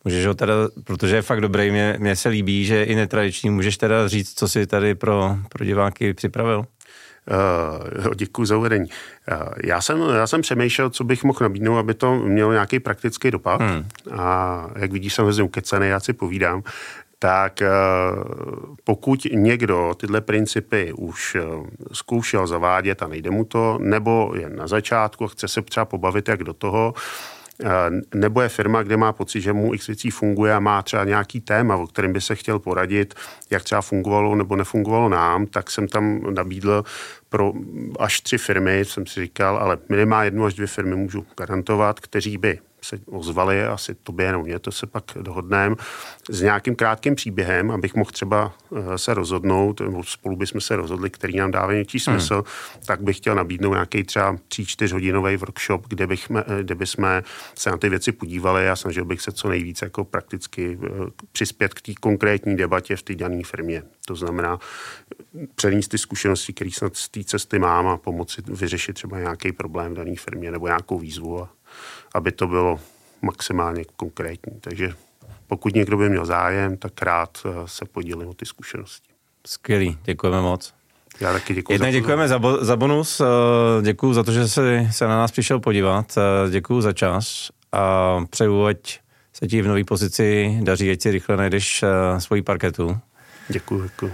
Můžeš ho teda, protože je fakt dobrý, mě, mě se líbí, že i netradiční, můžeš teda říct, co si tady pro, pro diváky připravil? Uh, děkuji za uvedení. Uh, já, jsem, já jsem přemýšlel, co bych mohl nabídnout, aby to mělo nějaký praktický dopad. Hmm. A jak vidíš, jsem hrozně ukecený, já si povídám tak pokud někdo tyhle principy už zkoušel zavádět a nejde mu to, nebo je na začátku a chce se třeba pobavit, jak do toho, nebo je firma, kde má pocit, že mu x věcí funguje a má třeba nějaký téma, o kterém by se chtěl poradit, jak třeba fungovalo nebo nefungovalo nám, tak jsem tam nabídl pro až tři firmy, jsem si říkal, ale minimálně jednu až dvě firmy můžu garantovat, kteří by se ozvali, asi tobě jenom mě, to se pak dohodneme, s nějakým krátkým příběhem, abych mohl třeba eh, se rozhodnout, nebo spolu bychom se rozhodli, který nám dává nějaký hmm. smysl, hmm. tak bych chtěl nabídnout nějaký třeba 3-4 hodinový workshop, kde, bych, eh, kde bychom se na ty věci podívali a snažil bych se co nejvíce jako prakticky eh, přispět k té konkrétní debatě v té dané firmě. To znamená přenést ty zkušenosti, které snad z té cesty mám a pomoci vyřešit třeba nějaký problém v dané firmě nebo nějakou výzvu a aby to bylo maximálně konkrétní. Takže pokud někdo by měl zájem, tak rád eh, se podílím o ty zkušenosti. Skvělý, děkujeme moc. Já taky děkuji. Jednak za děkujeme za, bo, za bonus, eh, děkuji za to, že jsi se na nás přišel podívat, eh, děkuji za čas a přeju, ať se ti v nové pozici daří, ať si rychle najdeš svoji parketu. Děkuji, děkuji.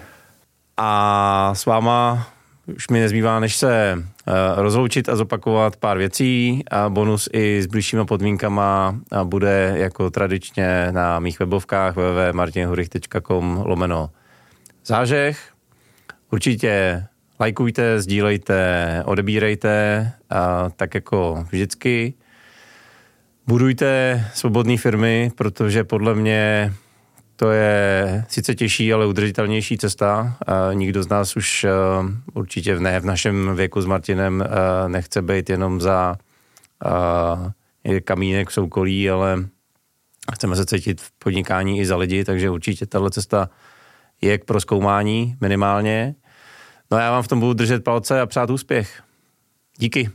A s váma už mi nezbývá, než se uh, rozloučit a zopakovat pár věcí. A bonus i s blížšíma podmínkama bude jako tradičně na mých webovkách www.martinhurich.com lomeno zážeh. Určitě lajkujte, sdílejte, odebírejte, a tak jako vždycky. Budujte svobodné firmy, protože podle mě to je sice těžší, ale udržitelnější cesta. Nikdo z nás už určitě ne v našem věku s Martinem nechce být jenom za kamínek v soukolí, ale chceme se cítit v podnikání i za lidi, takže určitě tahle cesta je k proskoumání minimálně. No a já vám v tom budu držet palce a přát úspěch. Díky.